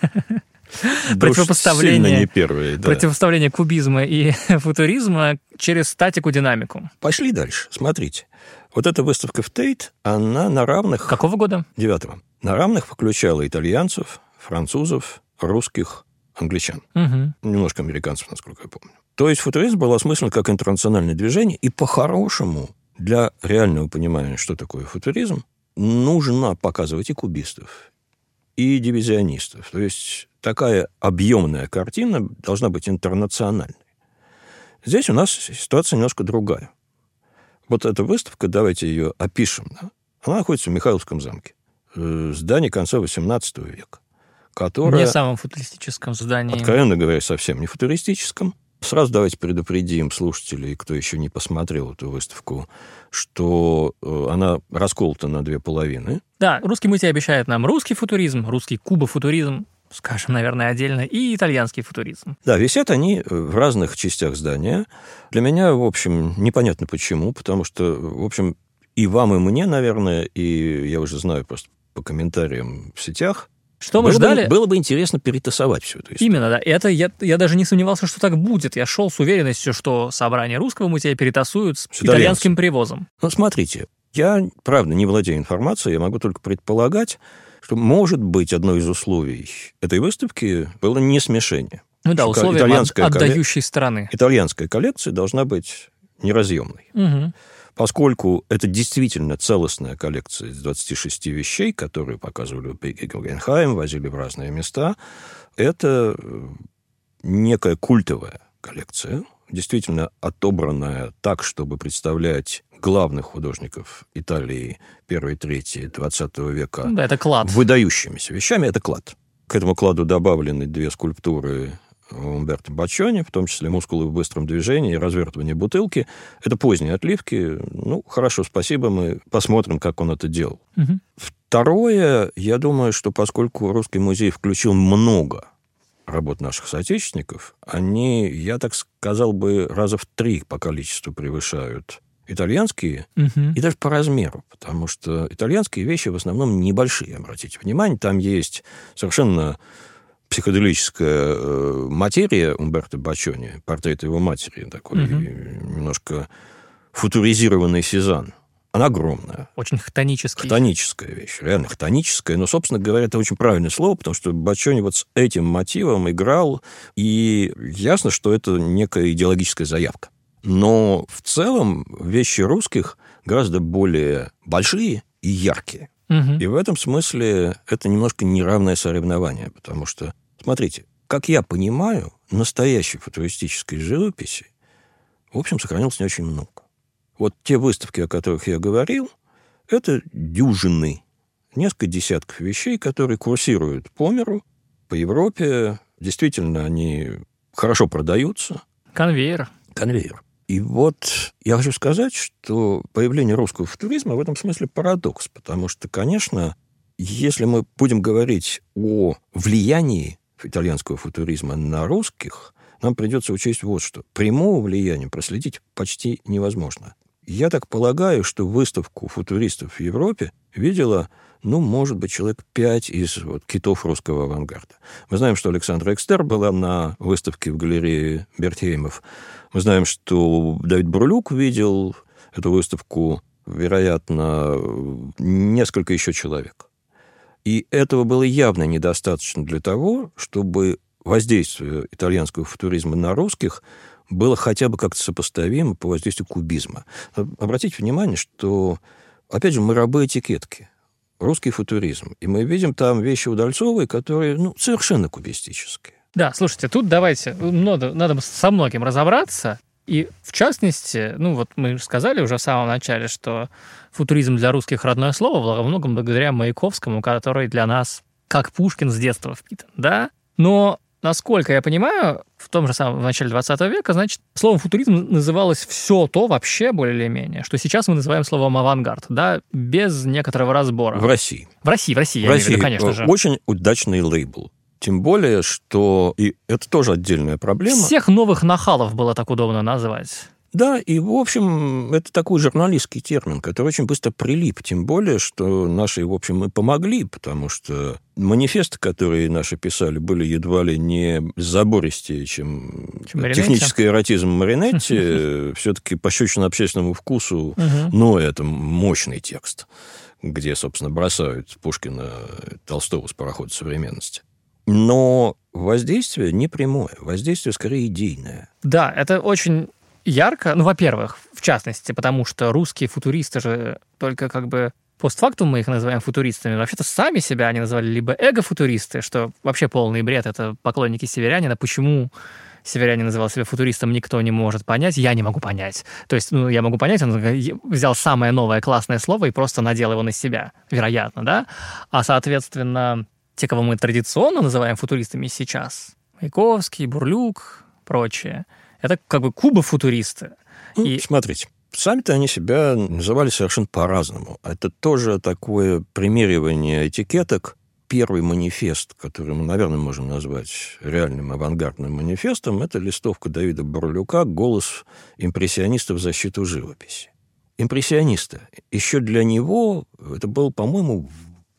Да Противопоставление- не первые, да. Противоставление кубизма и футуризма через статику-динамику. Пошли дальше. Смотрите. Вот эта выставка в Тейт, она на равных... Какого года? Девятого. На равных включала итальянцев, французов, русских, англичан. Мгм. Немножко американцев, насколько я помню. То есть футуризм был осмыслен как интернациональное движение, и по-хорошему для реального понимания, что такое футуризм, нужно показывать и кубистов, и дивизионистов. То есть такая объемная картина должна быть интернациональной. Здесь у нас ситуация немножко другая. Вот эта выставка, давайте ее опишем. да, Она находится в Михайловском замке. Э, Здание конца XVIII века, которое... Не самом футуристическом здании. Откровенно говоря, совсем не футуристическом. Сразу давайте предупредим слушателей, кто еще не посмотрел эту выставку, что э, она расколота на две половины. Да, русский музей обещает нам русский футуризм, русский кубофутуризм, скажем, наверное, отдельно, и итальянский футуризм. Да, висят они э, в разных частях здания. Для меня, в общем, непонятно почему, потому что, в общем, и вам, и мне, наверное, и я уже знаю просто по комментариям в сетях, Что мы было, ждали? бы, было бы интересно перетасовать всю эту историю. Именно, да. Это я, я даже не сомневался, что так будет. Я шел с уверенностью, что собрание русского музея перетасуют с, С итальянским привозом. Ну, смотрите, я, правда, не владею информацией, я могу только предполагать, что, может быть, одно из условий этой выставки было не смешение. Ну да, условия итальянская от- отдающей стороны. Итальянская коллекция должна быть неразъемной. Мгм. Поскольку это действительно целостная коллекция из 26 вещей, которые показывали в Беге Гугенхайм, возили в разные места, это э, некая культовая коллекция, действительно отобранная так, чтобы представлять главных художников Италии первой трети 20 века Да, это клад. выдающимися вещами. Это клад. К этому кладу добавлены две скульптуры Умберто Бачони, в том числе мускулы в быстром движении и развертывание бутылки. Это поздние отливки. Ну, хорошо, спасибо, мы посмотрим, как он это делал. Мгм. Второе, я думаю, что поскольку Русский музей включил много работ наших соотечественников, они, я так сказал бы, раза в три по количеству превышают итальянские Мгм. и даже по размеру, потому что итальянские вещи в основном небольшие, обратите внимание. Там есть совершенно психоделическая э, материя Умберто Бачони, портрет его матери, такой э, немножко футуризированный Сезанн. Она огромная. Очень хтонический. Хтоническая вещь, реально хтоническая. Но, собственно говоря, это очень правильное слово, потому что Бачони вот с этим мотивом играл, и ясно, что это некая идеологическая заявка. Но в целом вещи русских гораздо более большие и яркие. Мгм. И в этом смысле это немножко неравное соревнование, потому что Смотрите, как я понимаю, настоящей футуристической живописи, в общем, сохранилось не очень много. Вот те выставки, о которых я говорил, это дюжины, несколько десятков вещей, которые курсируют по миру, по Европе. Действительно, они хорошо продаются. Конвейер. Конвейер. И вот я хочу сказать, что появление русского футуризма в этом смысле парадокс, потому что, конечно, если мы будем говорить о влиянии итальянского футуризма на русских, нам придется учесть вот что. Прямого влияния проследить почти невозможно. Я так полагаю, что выставку футуристов в Европе видела, ну, может быть, человек пять из вот, китов русского авангарда. Мы знаем, что Александра Экстер была на выставке в галерее Бертеймов. Мы знаем, что Давид Бурлюк видел эту выставку, вероятно, несколько еще человек. И этого было явно недостаточно для того, чтобы воздействие итальянского футуризма на русских было хотя бы как-то сопоставимо по воздействию кубизма. Обратите внимание, что, опять же, мы рабы этикетки. Русский футуризм. И мы видим там вещи Удальцовой, которые ну, совершенно кубистические. Да, слушайте, тут давайте, надо, надо со многим разобраться. И в частности, ну вот мы сказали уже в самом начале, что футуризм для русских родное слово, во многом благодаря Маяковскому, который для нас как Пушкин с детства впитан, да? Но насколько я понимаю, в том же самом в начале 20 века, значит, словом футуризм называлось все то вообще более или менее, что сейчас мы называем словом авангард, да, без некоторого разбора. В России. В России, в России, в России, виду, конечно же. Очень удачный лейбл. Тем более, что и это тоже отдельная проблема. Всех новых нахалов было так удобно назвать. Да, и, в общем, это такой журналистский термин, который очень быстро прилип. Тем более, что наши, в общем, и помогли, потому что манифесты, которые наши писали, были едва ли не забористее, чем, чем технический эротизм Маринетти. Все-таки пощечина общественному вкусу, но это мощный текст, где, собственно, бросают Пушкина Толстого с парохода современности. Но воздействие не прямое, воздействие скорее идейное. Да, это очень ярко. Ну, во-первых, в частности, потому что русские футуристы же только как бы постфактум мы их называем футуристами. Вообще-то сами себя они называли либо эго-футуристы, что вообще полный бред, это поклонники северянина. Почему северянин называл себя футуристом, никто не может понять, я не могу понять. То есть, ну, я могу понять, он взял самое новое классное слово и просто надел его на себя, вероятно, да? А, соответственно, те, кого мы традиционно называем футуристами сейчас, Маяковский, Бурлюк, прочее, это как бы кубофутуристы. Ну, и... Смотрите, Сами-то они себя называли совершенно по-разному. Это тоже такое примеривание этикеток. Первый манифест, который мы, наверное, можем назвать реальным авангардным манифестом, это листовка Давида Бурлюка «Голос импрессионистов в защиту живописи». Импрессионисты. Еще для него это был, по-моему,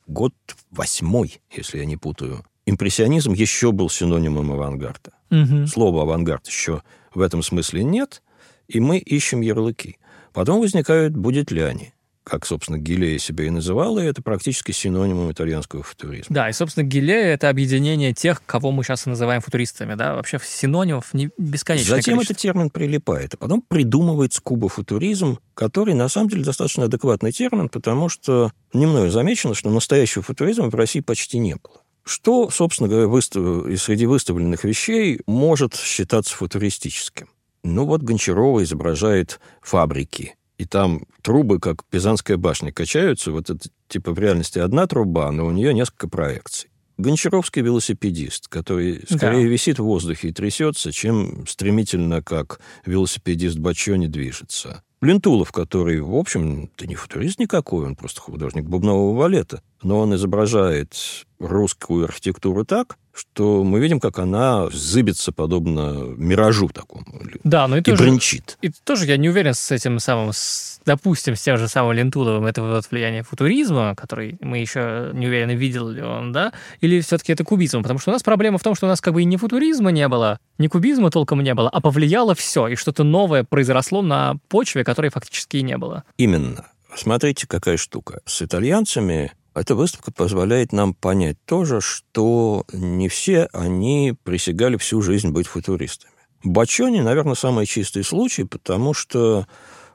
год восьмой, если я не путаю. Импрессионизм еще был синонимом авангарда. Угу. Слова авангард еще в этом смысле нет, и мы ищем ярлыки. Потом возникают будетляне, как, собственно, Гилея себя и называла, и это практически синонимом итальянского футуризма. Да, и, собственно, Гилея — это объединение тех, кого мы сейчас называем футуристами, да, вообще синонимов не бесконечное Затем количество. этот термин прилипает, а потом придумывается кубофутуризм, который, на самом деле, достаточно адекватный термин, потому что не мною замечено, что настоящего футуризма в России почти не было. Что, собственно говоря, выстав... среди выставленных вещей может считаться футуристическим? Ну вот Гончарова изображает фабрики, и там трубы, как Пизанская башня, качаются. Вот это типа в реальности одна труба, но у нее несколько проекций. Гончаровский велосипедист, который скорее да. висит в воздухе и трясется, чем стремительно, как велосипедист Бачони, движется. Лентулов, который, в общем, это не футурист никакой, он просто художник бубнового валета, но он изображает русскую архитектуру так, что мы видим, как она зыбится подобно миражу такому. Да, но и, и тоже, бренчит. И тоже я не уверен с этим самым, с, допустим, с тем же самым Лентуловым, это вот влияние футуризма, который мы еще не уверены, видел ли он, да, или все-таки это кубизм, потому что у нас проблема в том, что у нас как бы и не футуризма не было, ни кубизма толком не было, а повлияло все, и что-то новое произросло на почве, которой фактически и не было. Именно. Смотрите, какая штука. С итальянцами эта выставка позволяет нам понять тоже, что не все они присягали всю жизнь быть футуристами. Бачони, наверное, самый чистый случай, потому что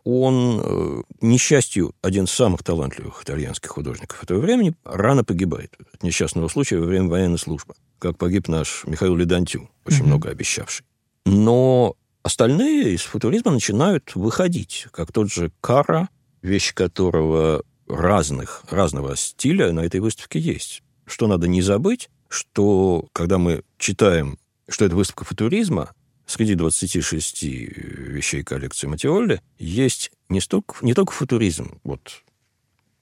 он, э, несчастью, один из самых талантливых итальянских художников этого времени, рано погибает от несчастного случая во время военной службы, как погиб наш Михаил Ледантю, очень mm-hmm. много обещавший. Но остальные из футуризма начинают выходить, как тот же Кара, вещи которого разных, разного стиля на этой выставке есть. Что надо не забыть, что когда мы читаем, что это выставка футуризма, среди 26 вещей коллекции Матиолли есть не, столько, не только футуризм, вот,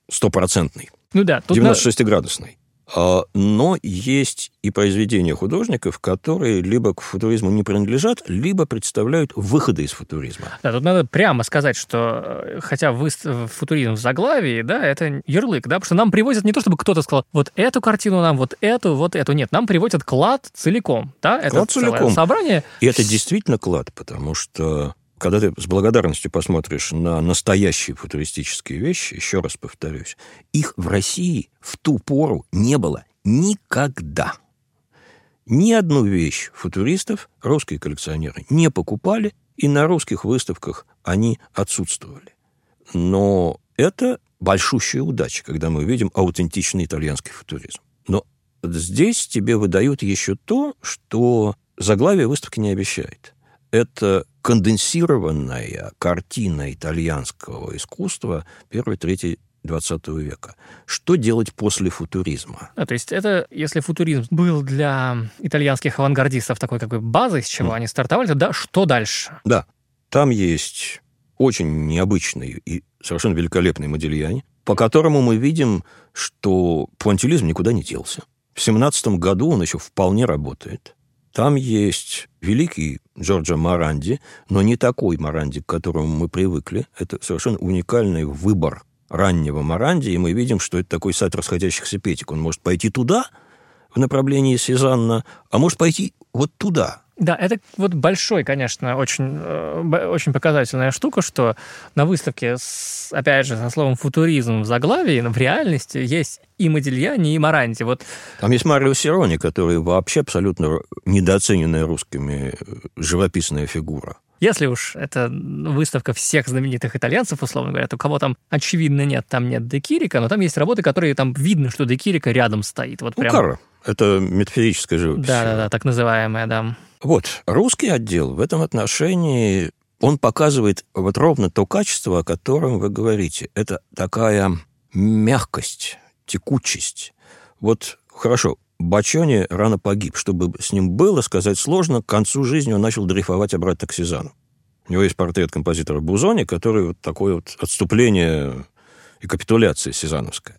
стопроцентный, ну да, 96-градусный, а, но есть и произведения художников, которые либо к футуризму не принадлежат, либо представляют выходы из футуризма. Да, тут надо прямо сказать, что э, хотя вы футуризм в заглавии, да, это ярлык, да, потому что нам привозят не то, чтобы кто-то сказал, вот эту картину нам, вот эту, вот эту. Нет, нам привозят клад целиком, да, это клад целиком. собрание. И это действительно клад, потому что когда ты с благодарностью посмотришь на настоящие футуристические вещи, еще раз повторюсь, их в России в ту пору не было никогда. Ни одну вещь футуристов русские коллекционеры не покупали, и на русских выставках они отсутствовали. Но это большущая удача, когда мы увидим аутентичный итальянский футуризм. Но здесь тебе выдают еще то, что заглавие выставки не обещает это конденсированная картина итальянского искусства первой трети 20 века. Что делать после футуризма? А, то есть это, если футуризм был для итальянских авангардистов такой как бы базой, с чего mm. они стартовали, то да, что дальше? Да, там есть очень необычный и совершенно великолепный Модильяне, по которому мы видим, что пуантилизм никуда не делся. В 17 году он еще вполне работает. Там есть великий Джорджо Маранди, но не такой Маранди, к которому мы привыкли. Это совершенно уникальный выбор раннего Маранди, и мы видим, что это такой сад расходящихся петик. Он может пойти туда, в направлении Сезанна, а может пойти вот туда, да, это вот большой, конечно, очень, э, очень показательная штука, что на выставке, с, опять же, со словом футуризм в заглавии, в реальности есть и Модильяни, и Маранти. Вот. Там есть Марио Сирони, который вообще абсолютно недооцененная русскими э, живописная фигура. Если уж это выставка всех знаменитых итальянцев, условно говоря, то кого там очевидно нет, там нет Декирика, но там есть работы, которые там видно, что Декирика рядом стоит. Вот ну, прям... Кара. Это метафорическая живопись. Да-да-да, так называемая, да. Вот, русский отдел в этом отношении, он показывает вот ровно то качество, о котором вы говорите. Это такая мягкость, текучесть. Вот, хорошо, Бачони рано погиб. Чтобы с ним было, сказать сложно. К концу жизни он начал дрейфовать обратно к Сезану. У него есть портрет композитора Бузони, который вот такое вот отступление и капитуляция сезановская.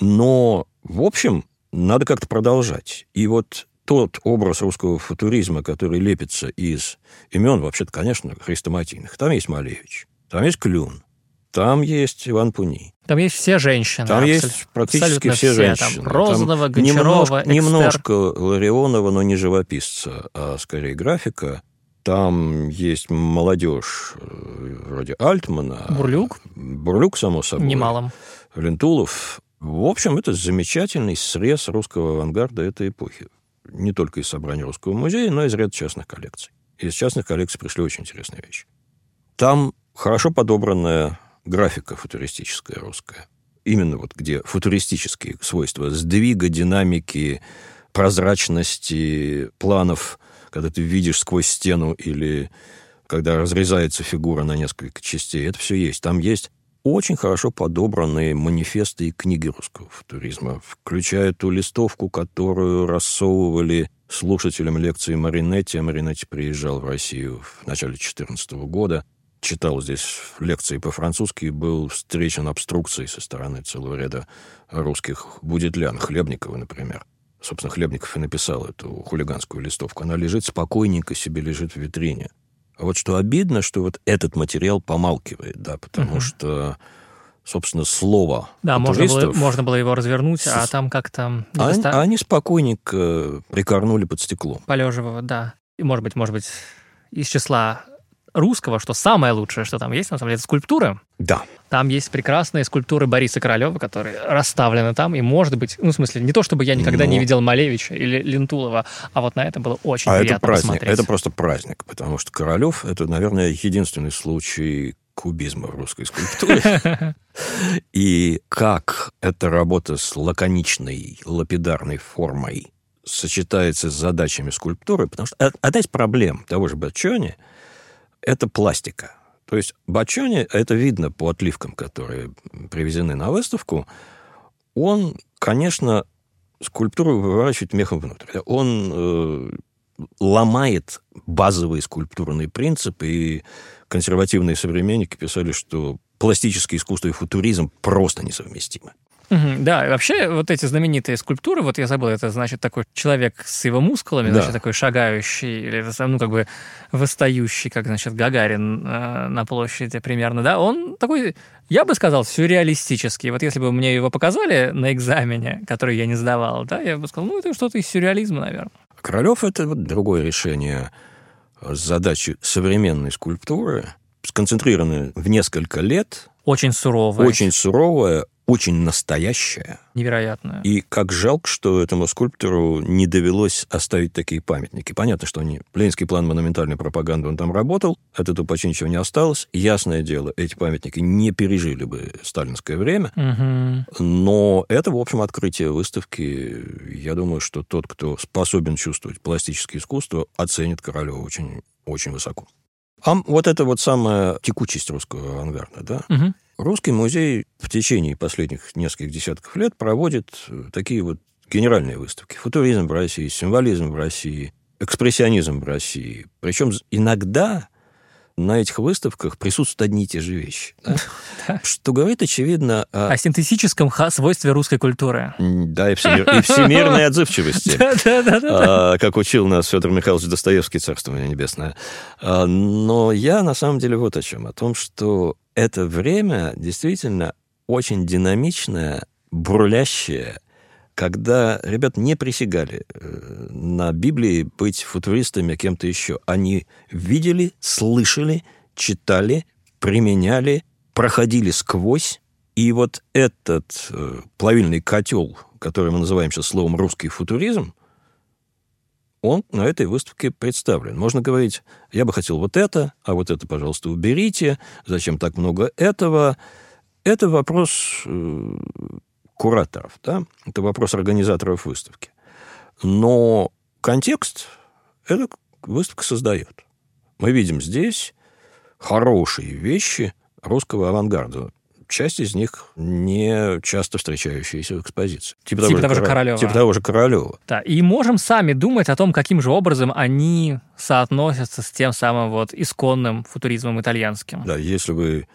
Но, в общем, надо как-то продолжать. И вот тот образ русского футуризма, который лепится из имен, вообще-то, конечно, хрестоматийных. Там есть Малевич, там есть Клюн, там есть Иван Пуни. Там есть все женщины. Там есть практически все, все женщины. Там Розанова, там Гончарова, немножко, немножко Ларионова, но не живописца, а скорее графика. Там есть молодежь э, вроде Альтмана. Бурлюк. Бурлюк, само собой. Немалом. Лентулов. В общем, это замечательный срез русского авангарда этой эпохи не только из собрания Русского музея, но и из ряда частных коллекций. Из частных коллекций пришли очень интересные вещи. Там хорошо подобранная графика футуристическая русская. Именно вот где футуристические свойства сдвига, динамики, прозрачности планов, когда ты видишь сквозь стену или когда разрезается фигура на несколько частей. Это все есть. Там есть очень хорошо подобранные манифесты и книги русского футуризма, включая ту листовку, которую рассовывали слушателям лекции Маринетти. Маринетти приезжал в Россию в начале 2014 года, читал здесь лекции по-французски, был встречен обструкцией со стороны целого ряда русских будетлян, Хлебникова, например. Собственно, Хлебников и написал эту хулиганскую листовку. Она лежит спокойненько себе, лежит в витрине. А вот что обидно, что вот этот материал помалкивает, да, потому угу. что собственно, слово Да, можно было, можно было его развернуть, с... а там как-то... А, доста... а они спокойненько прикорнули под стеклом. Полеживого, да. И, может быть, может быть, из числа русского, что самое лучшее, что там есть, на самом деле, это скульптура. Да. Там есть прекрасные скульптуры Бориса Королева, которые расставлены там, и, может быть, ну, в смысле, не то, чтобы я никогда Но... не видел Малевича или Лентулова, а вот на это было очень а приятно это праздник, посмотреть. Это просто праздник, потому что Королев — это, наверное, единственный случай кубизма в русской скульптуре. И как эта работа с лаконичной, лапидарной формой сочетается с задачами скульптуры, потому что одна из проблем того же Бачони – это пластика. То есть Бачони, это видно по отливкам, которые привезены на выставку, он, конечно, скульптуру выворачивает мехом внутрь. Он э, ломает базовые скульптурные принципы, и консервативные современники писали, что пластическое искусство и футуризм просто несовместимы. Угу, да, вообще вот эти знаменитые скульптуры, вот я забыл, это значит такой человек с его мускулами, да. значит такой шагающий, или ну как бы восстающий, как значит Гагарин э, на площади примерно, да, он такой, я бы сказал, сюрреалистический. Вот если бы мне его показали на экзамене, который я не сдавал, да, я бы сказал, ну это что-то из сюрреализма, наверное. Королев это вот другое решение задачи современной скульптуры, сконцентрированной в несколько лет. Очень суровая. Очень суровая, очень настоящая. Невероятная. И как жалко, что этому скульптору не довелось оставить такие памятники. Понятно, что они... Ленинский план монументальной пропаганды, он там работал, от этого почти ничего не осталось. Ясное дело, эти памятники не пережили бы сталинское время. Угу. Но это, в общем, открытие выставки. Я думаю, что тот, кто способен чувствовать пластическое искусство, оценит Королева очень, очень высоко. А вот это вот самая текучесть русского авангарда, да? Угу. Русский музей в течение последних нескольких десятков лет проводит э, такие вот генеральные выставки. Футуризм в России, символизм в России, экспрессионизм в России. Причем иногда на этих выставках присутствуют одни и те же вещи. Да? Что говорит, очевидно... О... о синтетическом свойстве русской культуры. Да, и, всемир... и всемирной отзывчивости. Да-да-да. Как учил нас Федор Михайлович Достоевский, царство небесное. А, но я на самом деле вот о чем. О том, что это время действительно очень динамичное, бурлящее, когда ребят не присягали э, на Библии быть футуристами кем-то еще. Они видели, слышали, читали, применяли, проходили сквозь. И вот этот э, плавильный котел, который мы называем сейчас словом «русский футуризм», он на этой выставке представлен. Можно говорить, я бы хотел вот это, а вот это, пожалуйста, уберите, зачем так много этого. Это вопрос э, кураторов, да? это вопрос организаторов выставки. Но контекст эта выставка создает. Мы видим здесь хорошие вещи русского авангарда часть из них не часто встречающиеся в экспозиции. Типа, типа того, же Королева. Типа того же Королева. Да, и можем сами думать о том, каким же образом они соотносятся с тем самым вот исконным футуризмом итальянским. Да, если вы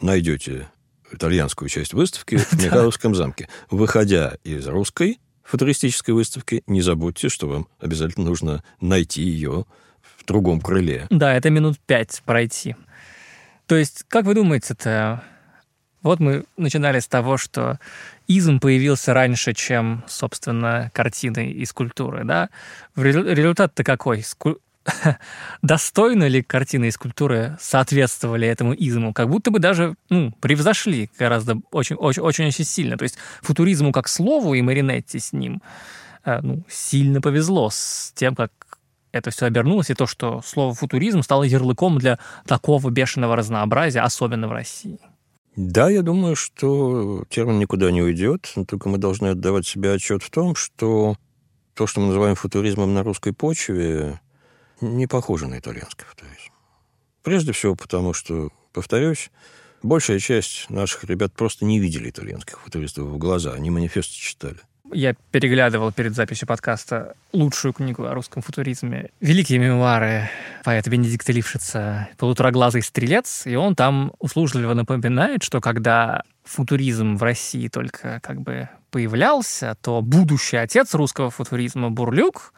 найдете итальянскую часть выставки в Михайловском замке, выходя из русской футуристической выставки, не забудьте, что вам обязательно нужно найти ее в другом крыле. Да, это минут пять пройти. То есть, как вы думаете, это вот мы начинали с того, что изм появился раньше, чем, собственно, картины и скульптуры, да? Результат-то какой? Ску... Достойно ли картины и скульптуры соответствовали этому изму? Как будто бы даже ну, превзошли гораздо очень, очень, очень, очень сильно. То есть футуризму как слову и Маринетти с ним э, ну, сильно повезло с тем, как это все обернулось, и то, что слово футуризм стало ярлыком для такого бешеного разнообразия, особенно в России. Да, я думаю, что термин никуда не уйдет, только мы должны отдавать себе отчет в том, что то, что мы называем футуризмом на русской почве, не похоже на итальянский футуризм. Прежде всего потому, что, повторюсь, большая часть наших ребят просто не видели итальянских футуристов в глаза, они манифесты читали. Я переглядывал перед записью подкаста лучшую книгу о русском футуризме. Великие мемуары поэта Бенедикта Лившица «Полутораглазый стрелец». И он там услужливо напоминает, что когда футуризм в России только как бы появлялся, то будущий отец русского футуризма Бурлюк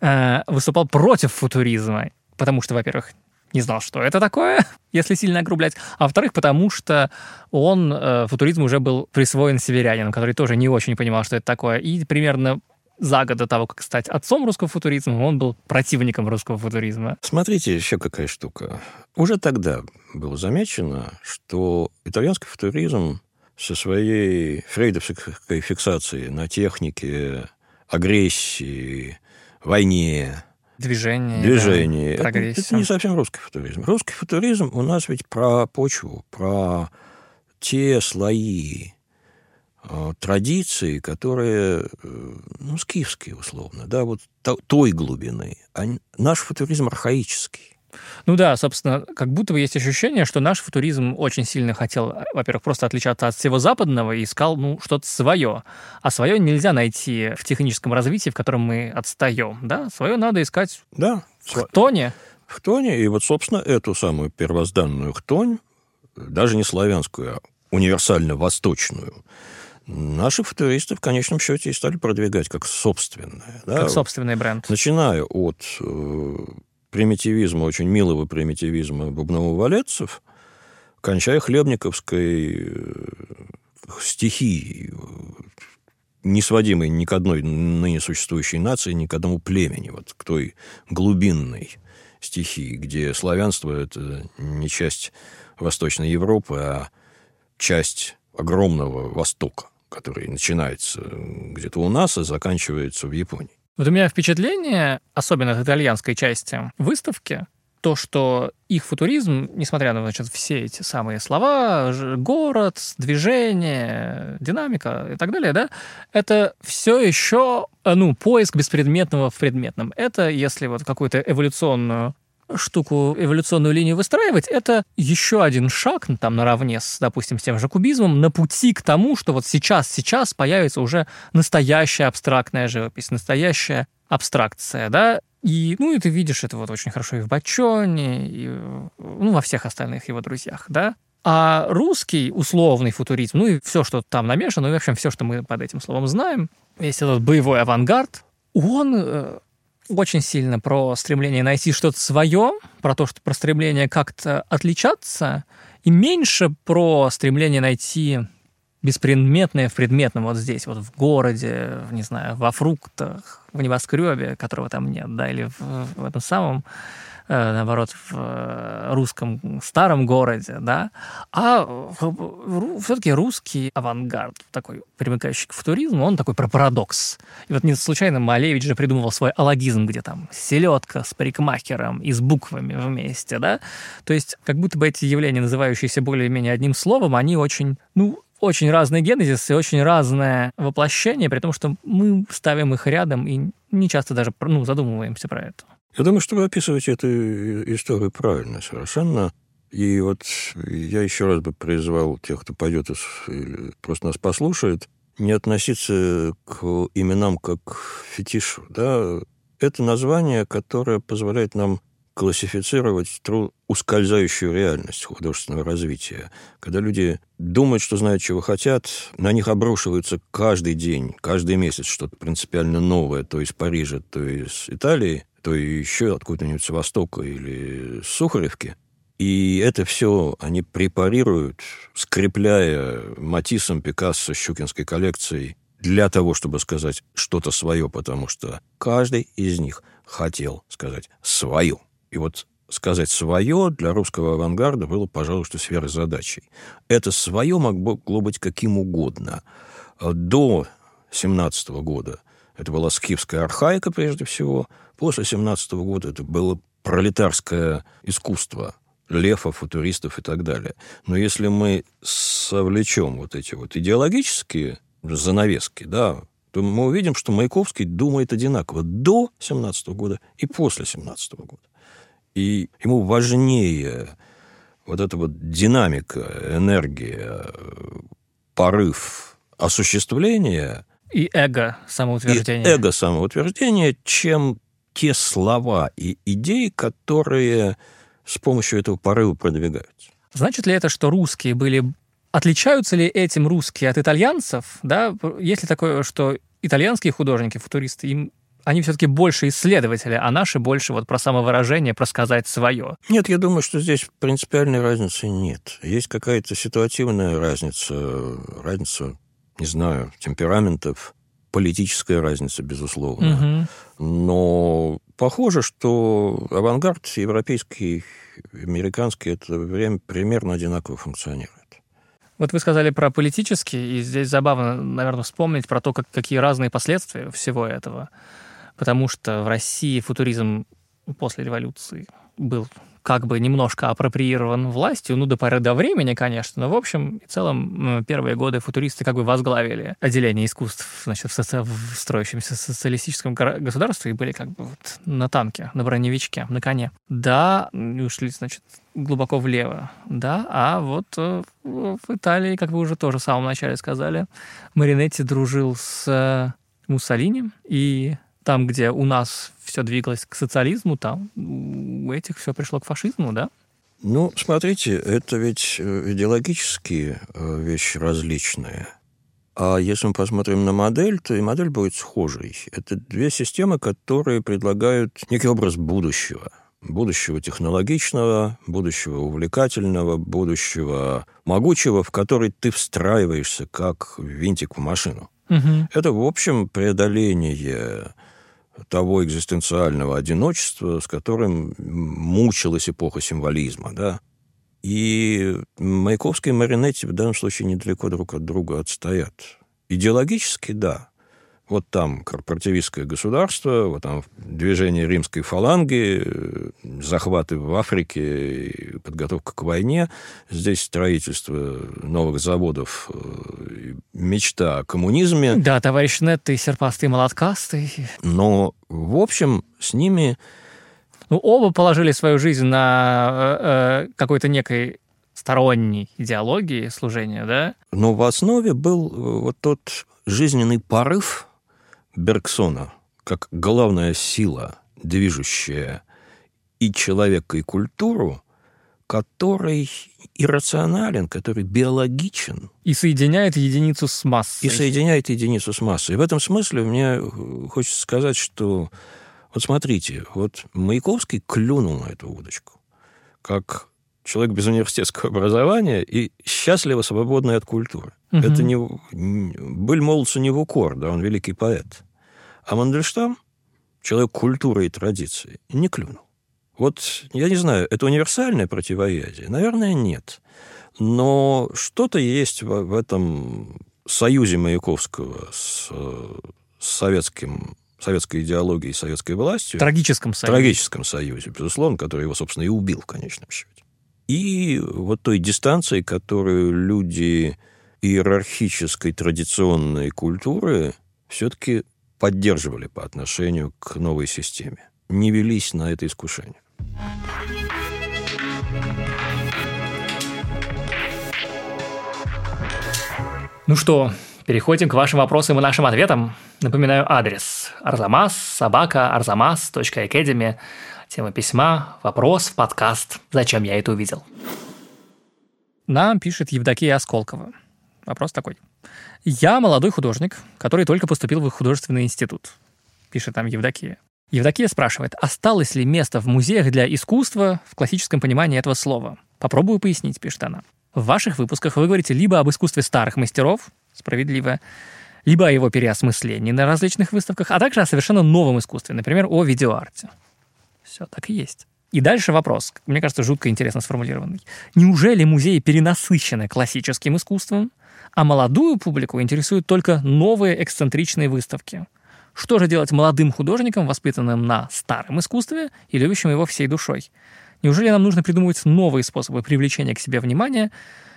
э, выступал против футуризма. Потому что, во-первых, не знал, что это такое, если сильно огрублять. А во-вторых, потому что он, э, футуризм уже был присвоен северянином, который тоже не очень понимал, что это такое. И примерно за год до того, как стать отцом русского футуризма, он был противником русского футуризма. Смотрите, еще какая штука. Уже тогда было замечено, что итальянский футуризм со своей фрейдовской фиксацией на технике, агрессии, войне, движении, движении. да, это, это не совсем русский футуризм. Русский футуризм у нас ведь про почву, про те слои э, традиции, которые, э, ну, скифские условно, да, вот той глубины. А наш футуризм архаический. Ну да, собственно, как будто бы есть ощущение, что наш футуризм очень сильно хотел, во-первых, просто отличаться от всего западного и искал, ну, что-то свое. А свое нельзя найти в техническом развитии, в котором мы отстаем, да? Свое надо искать да, в хтоне. В хтоне, и вот, собственно, эту самую первозданную хтонь, даже не славянскую, а универсально-восточную, наши футуристы в конечном счете и стали продвигать как собственное. Да? Как собственный бренд. Начиная от э, примитивизма, очень милого примитивизма бубново-валецов, кончая хлебниковской э, стихией, не сводимой ни к одной ныне существующей нации, ни к одному племени, вот к той глубинной стихии, где славянство – это не часть Восточной Европы, а часть огромного Востока, который начинается где-то у нас, а заканчивается в Японии. Вот у меня впечатление, особенно от итальянской части выставки, то, что их футуризм, несмотря на значит, все эти самые слова, город, движение, динамика и так далее, да, это все еще ну, поиск беспредметного в предметном. Это если вот какую-то эволюционную штуку, эволюционную линию выстраивать, это еще один шаг, там, наравне с, допустим, с тем же кубизмом, на пути к тому, что вот сейчас, сейчас появится уже настоящая абстрактная живопись, настоящая абстракция, да, и, ну, и ты видишь это вот очень хорошо и в Бачоне, и ну, во всех остальных его друзьях, да. А русский условный футуризм, ну и все, что там намешано, ну и, в общем, все, что мы под этим словом знаем, весь этот боевой авангард, он э, очень сильно про стремление найти что-то свое, про то, что про стремление как-то отличаться, и меньше про стремление найти беспредметное в предметном. Вот здесь, вот в городе, не знаю, во фруктах, в небоскребе, которого там нет, да, или в, в этом самом наоборот, в э, русском старом городе, да, а все-таки русский авангард, такой примыкающий к футуризму, он такой про парадокс. И вот не случайно Малевич же придумывал свой алогизм, где там селедка с парикмахером и с буквами вместе, да, то есть как будто бы эти явления, называющиеся более-менее одним словом, они очень, ну, очень разный генезис и очень разное воплощение, при том, что мы ставим их рядом и не часто даже ну, задумываемся про это. Я думаю, что вы описываете эту историю правильно совершенно. И вот я еще раз бы призвал тех, кто пойдет или просто нас послушает, не относиться к именам как к фетишу. Да? Это название, которое позволяет нам классифицировать тру ускользающую реальность художественного развития. Когда люди думают, что знают, чего хотят, на них обрушивается каждый день, каждый месяц что-то принципиально новое, то из Парижа, то из Италии, то еще откуда-нибудь с Востока или с Сухаревки. И это все они препарируют, скрепляя Матиссом, Пикассо, Щукинской коллекцией для того, чтобы сказать что-то свое, потому что каждый из них хотел сказать свое. И вот сказать свое для русского авангарда было, пожалуй, что сферой задачей. Это свое могло быть каким угодно. До 17 года это была скифская архаика, прежде всего. После 17 года это было пролетарское искусство лефов, футуристов и так далее. Но если мы совлечем вот эти вот идеологические занавески, да, то мы увидим, что Маяковский думает одинаково до 17 года и после 17 года. И ему важнее вот эта вот динамика, энергия, порыв осуществления и эго самоутверждение. И эго самоутверждение, чем те слова и идеи, которые с помощью этого порыва продвигаются. Значит ли это, что русские были... Отличаются ли этим русские от итальянцев? Да? Есть ли такое, что итальянские художники, футуристы, им они все-таки больше исследователи, а наши больше вот про самовыражение, про сказать свое. Нет, я думаю, что здесь принципиальной разницы нет. Есть какая-то ситуативная разница, разница не знаю, темпераментов, политическая разница, безусловно. Угу. Но похоже, что авангард европейский, американский, это время примерно одинаково функционирует. Вот вы сказали про политический, и здесь забавно, наверное, вспомнить про то, как, какие разные последствия всего этого. потому что в России футуризм после революции был как бы немножко апроприирован властью, ну, до поры до времени, конечно, но, в общем, в целом, первые годы футуристы как бы возглавили отделение искусств, значит, в, соци... в строящемся социалистическом государстве и были как бы вот на танке, на броневичке, на коне. Да, ушли, значит, глубоко влево, да, а вот э, в Италии, как вы уже тоже в самом начале сказали, Маринетти дружил с Муссолини, и там, где у нас все двигалось к социализму, там у этих все пришло к фашизму, да? Ну, смотрите, это ведь э, идеологические э, вещи различные. А если мы посмотрим на модель, то и модель будет схожей. Это две системы, которые предлагают некий образ будущего. Будущего технологичного, будущего увлекательного, будущего могучего, в который ты встраиваешься как винтик в машину. Угу. Это, в общем, преодоление того экзистенциального одиночества, с которым мучилась эпоха символизма, да. И Маяковский и Маринетти в данном случае недалеко друг от друга отстоят. Идеологически, да, вот там корпоративистское государство, вот там движение римской фаланги, захваты в Африке, подготовка к войне. Здесь строительство новых заводов, э, мечта о коммунизме. Да, товарищ Нетты, серпастый, молоткастый. Но, в общем, с ними... Ну, оба положили свою жизнь на э, э, какой-то некой сторонней идеологии служения, да? Но в основе был вот тот жизненный порыв, Бергсона как главная сила, движущая и человека, и культуру, который иррационален, который биологичен. И соединяет единицу с массой. И соединяет единицу с массой. И в этом смысле мне хочется сказать, что вот смотрите, вот Маяковский клюнул на эту удочку, как человек без университетского образования и счастливо свободный от культуры. Угу. Это не... Быль молодцу не в укор, да, он великий поэт. А Мандельштам, человек культуры и традиции, не клюнул. Вот, я не знаю, это универсальное противоядие? Наверное, нет. Но что-то есть в, в этом союзе Маяковского с, с советским советской идеологией, советской властью. Трагическом союзе. Трагическом союзе, безусловно, который его, собственно, и убил в конечном счете. И вот той дистанции, которую люди иерархической традиционной культуры все-таки поддерживали по отношению к новой системе, не велись на это искушение. Ну что, переходим к вашим вопросам и нашим ответам. Напоминаю адрес arzamas собака arzamas.academy. Тема письма, вопрос в подкаст «Зачем я это увидел?» Нам пишет Евдокия Осколкова. Вопрос такой. «Я молодой художник, который только поступил в художественный институт», пишет там Евдокия. Евдокия спрашивает, осталось ли место в музеях для искусства в классическом понимании этого слова? Попробую пояснить, пишет она. В ваших выпусках вы говорите либо об искусстве старых мастеров, справедливо, либо о его переосмыслении на различных выставках, а также о совершенно новом искусстве, например, о видеоарте. Все, так и есть. И дальше вопрос, мне кажется, жутко интересно сформулированный. Неужели музеи перенасыщены классическим искусством, а молодую публику интересуют только новые эксцентричные выставки. Что же делать молодым художникам, воспитанным на старом искусстве и любящим его всей душой? Неужели нам нужно придумывать новые способы привлечения к себе внимания,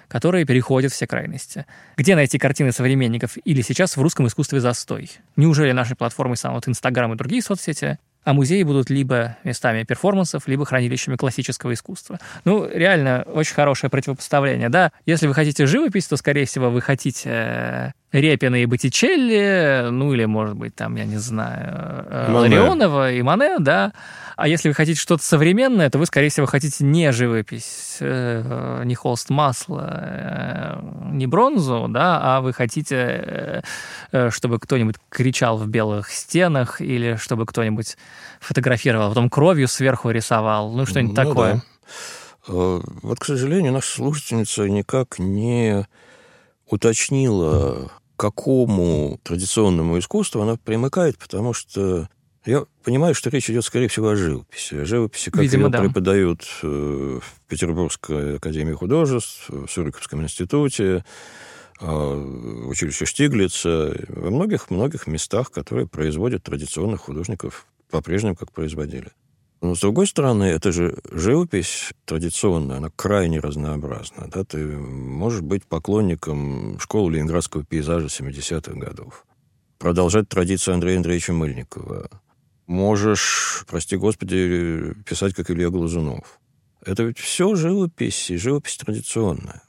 которые переходят все крайности? Где найти картины современников или сейчас в русском искусстве застой? Неужели наши платформы станут Инстаграм и другие соцсети а музеи будут либо местами перформансов, либо хранилищами классического искусства. Ну, реально, очень хорошее противопоставление, да. Если вы хотите живопись, то, скорее всего, вы хотите э, Репина и Боттичелли, ну, или, может быть, там, я не знаю, э, Ларионова и Мане, да. А если вы хотите что-то современное, то вы, скорее всего, хотите не живопись, э, не холст масла, не бронзу, да, а вы хотите, чтобы кто-нибудь кричал в белых стенах или чтобы кто-нибудь фотографировал, потом кровью сверху рисовал, ну что-нибудь ну, такое. Да. Э, вот, к сожалению, наша слушательница никак не уточнила, какому традиционному искусству она примыкает, потому что я понимаю, что речь идет, скорее всего, о живописи. О живописи, как Видимо, ее да. преподают э, в Петербургской академии художеств, в Суриковском институте, а, в училище Штиглица, во многих-многих местах, которые производят традиционных художников по-прежнему как производили. Но, с другой стороны, это же живопись традиционная, она крайне разнообразна. Да? Ты можешь быть поклонником школы ленинградского пейзажа 70-х годов, продолжать традицию Андрея Андреевича Мыльникова. Можешь, прости господи, писать, как Илья Глазунов. Это ведь все живопись, и живопись традиционная.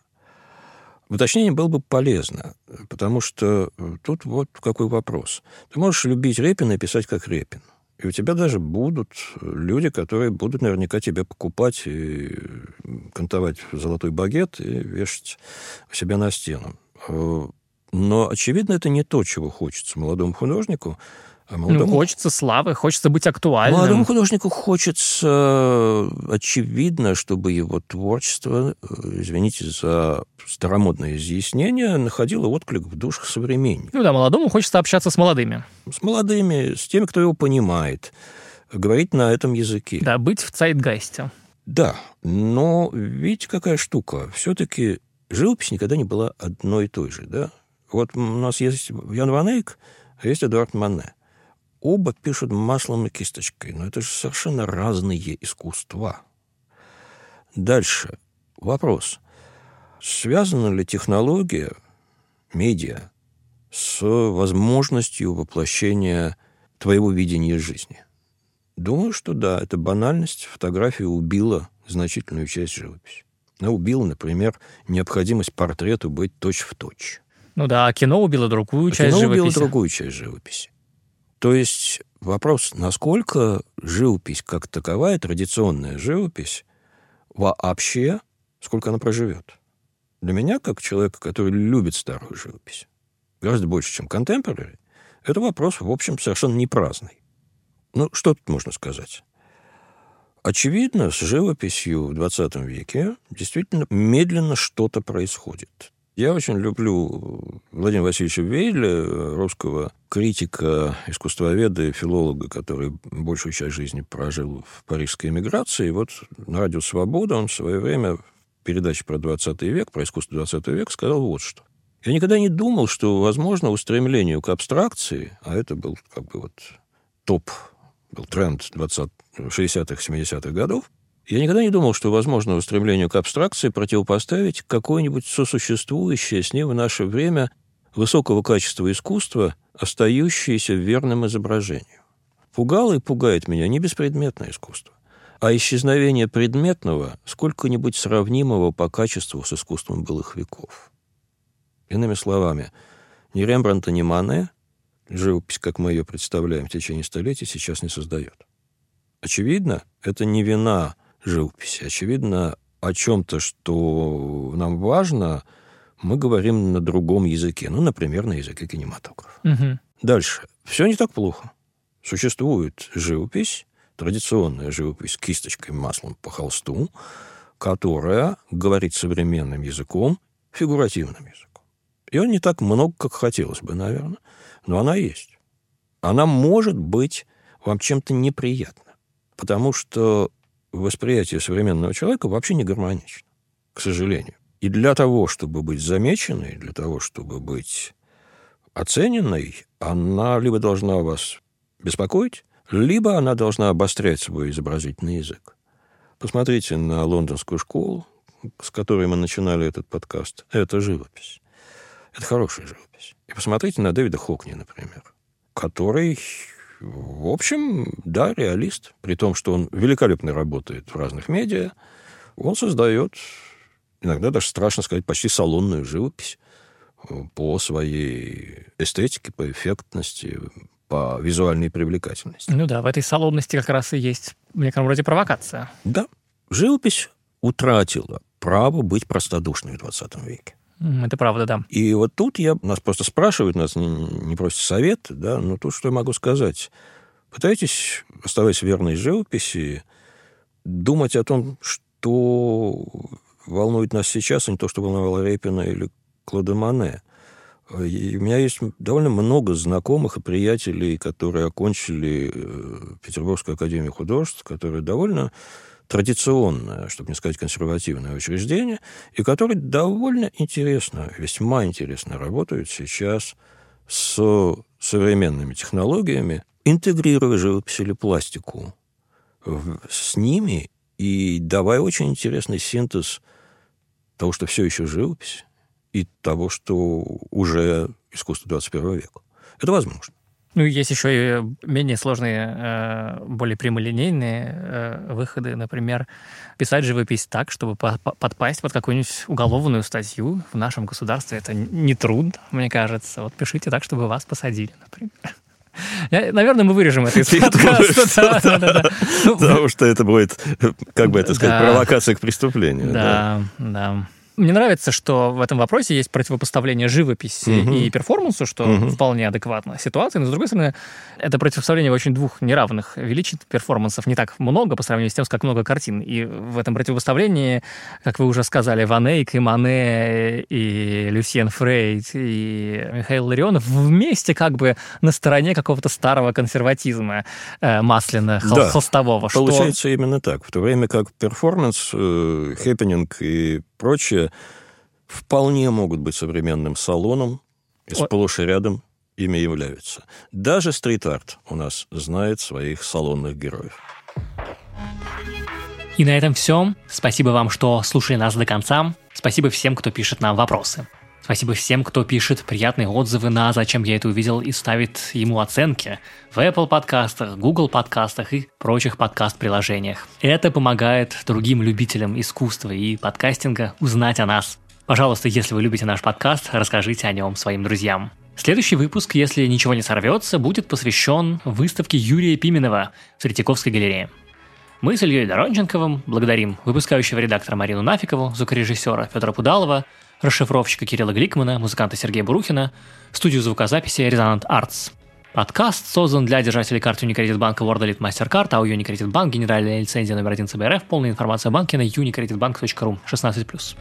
Уточнение было бы полезно, потому что тут вот какой вопрос. Ты можешь любить Репина и писать, как Репин. И у тебя даже будут люди, которые будут наверняка тебя покупать и кантовать золотой багет и вешать себя на стену. Э, но, очевидно, это не то, чего хочется молодому художнику. Молодому... Ну, хочется славы, хочется быть актуальным. Молодому художнику хочется, очевидно, чтобы его творчество, э, извините за старомодное изъяснение, находило отклик в душах современников. Ну да, молодому хочется общаться с молодыми. С молодыми, с теми, кто его понимает, говорить на этом языке. Да, быть в цайтгайсте. Да, но видите, какая штука. Все-таки живопись никогда не была одной и той же, да? Вот у нас есть Ян Ван Эйк, а есть Эдуард Мане. Оба пишут маслом и кисточкой, но это же совершенно разные искусства. Дальше. Вопрос. Связана ли технология, медиа, с возможностью воплощения твоего видения жизни? Думаю, что да, это банальность. Фотография убила значительную часть живописи. Она убила, например, необходимость портрету быть точь-в-точь. Ну да, а кино убило другую а часть кино живописи. убило другую часть живописи. То есть вопрос, насколько живопись как таковая, традиционная живопись, вообще, сколько она проживет. Для меня, как человека, который любит старую живопись, гораздо больше, чем contemporary, это вопрос, в общем, совершенно не праздный. Ну, что тут можно сказать? Очевидно, с живописью в 20 веке действительно медленно что-то происходит. Я очень люблю Владимира Васильевича Вейля, русского критика, искусствоведа и филолога, который большую часть жизни прожил в парижской эмиграции. И вот на радио «Свобода» он в свое время в передаче про 20 век, про искусство 20 века сказал вот что. Я никогда не думал, что возможно устремлению к абстракции, а это был как бы вот топ, был тренд 20, 60-х, 70-х годов, я никогда не думал, что возможно устремлению к абстракции противопоставить какое-нибудь сосуществующее с ним в наше время высокого качества искусства, остающееся верным изображению. Пугало и пугает меня не беспредметное искусство, а исчезновение предметного, сколько-нибудь сравнимого по качеству с искусством былых веков. Иными словами, ни Рембрандта, ни Мане живопись, как мы ее представляем в течение столетий, сейчас не создает. Очевидно, это не вина живописи. Очевидно, о чем-то, что нам важно, мы говорим на другом языке. Ну, например, на языке кинематографа. Угу. Дальше. Все не так плохо. Существует живопись, традиционная живопись кисточкой, маслом по холсту, которая говорит современным языком, фигуративным языком. И он не так много, как хотелось бы, наверное, но она есть. Она может быть вам чем-то неприятна, потому что восприятие современного человека вообще не гармонично, к сожалению. И для того, чтобы быть замеченной, для того, чтобы быть оцененной, она либо должна вас беспокоить, либо она должна обострять свой изобразительный язык. Посмотрите на лондонскую школу, с которой мы начинали этот подкаст. Это живопись. Это хорошая живопись. И посмотрите на Дэвида Хокни, например, который в общем, да, реалист. При том, что он великолепно работает в разных медиа, он создает, иногда даже страшно сказать, почти салонную живопись э, по своей эстетике, по эффектности, по визуальной привлекательности. Ну да, в этой салонности как раз и есть в некотором роде провокация. Да. Живопись утратила право быть простодушной в 20 веке. Это правда, да. И вот тут я, нас просто спрашивают, нас не, не просят совет, да, но тут что я могу сказать? Пытайтесь, оставаясь верной живописи, думать о том, что волнует нас сейчас, а не то, что волновало Репина или Клода Мане. И у меня есть довольно много знакомых и приятелей, которые окончили э, Петербургскую академию художеств, которые довольно традиционное, чтобы не сказать консервативное учреждение, и которые довольно интересно, весьма интересно работают сейчас с современными технологиями, интегрируя живопись или пластику с ними и давая очень интересный синтез того, что все еще живопись, и того, что уже искусство 21 века. Это возможно. Ну, есть еще и менее сложные, э, более прямолинейные э, выходы. Например, писать живопись так, чтобы подпасть под какую-нибудь уголовную статью в нашем государстве. Это не трудно, мне кажется. Вот пишите так, чтобы вас посадили, например. Я, наверное, мы вырежем это из подкаста. Ну, Потому что это будет, как бы это сказать, провокация к преступлению. Да, да. Мне нравится, что в этом вопросе есть противопоставление живописи угу. и перформансу, что угу. вполне адекватно ситуации, но, с другой стороны, это противопоставление очень двух неравных величин перформансов не так много по сравнению с тем, как много картин. И в этом противопоставлении, как вы уже сказали, Ван Эйк и Мане, и Люсьен Фрейд, и Михаил Ларионов вместе как бы на стороне какого-то старого консерватизма э, масляно да, холстового. Получается что... именно так. В то время как перформанс, э, хэппининг и прочее, вполне могут быть современным салоном, и сплошь и рядом ими являются. Даже стрит-арт у нас знает своих салонных героев. И на этом все. Спасибо вам, что слушали нас до конца. Спасибо всем, кто пишет нам вопросы. Спасибо всем, кто пишет приятные отзывы на «Зачем я это увидел» и ставит ему оценки в Apple подкастах, Google подкастах и прочих подкаст-приложениях. Это помогает другим любителям искусства и подкастинга узнать о нас. Пожалуйста, если вы любите наш подкаст, расскажите о нем своим друзьям. Следующий выпуск, если ничего не сорвется, будет посвящен выставке Юрия Пименова в Третьяковской галерее. Мы с Ильей Доронченковым благодарим выпускающего редактора Марину Нафикову, звукорежиссера Федора Пудалова, расшифровщика Кирилла Гликмана, музыканта Сергея Бурухина, студию звукозаписи Резонант Артс. Подкаст создан для держателей карты Unicredit банка World Elite MasterCard, а у Unicredit Bank генеральная лицензия номер один ЦБРФ. Полная информация о банке на unicreditbank.ru 16+.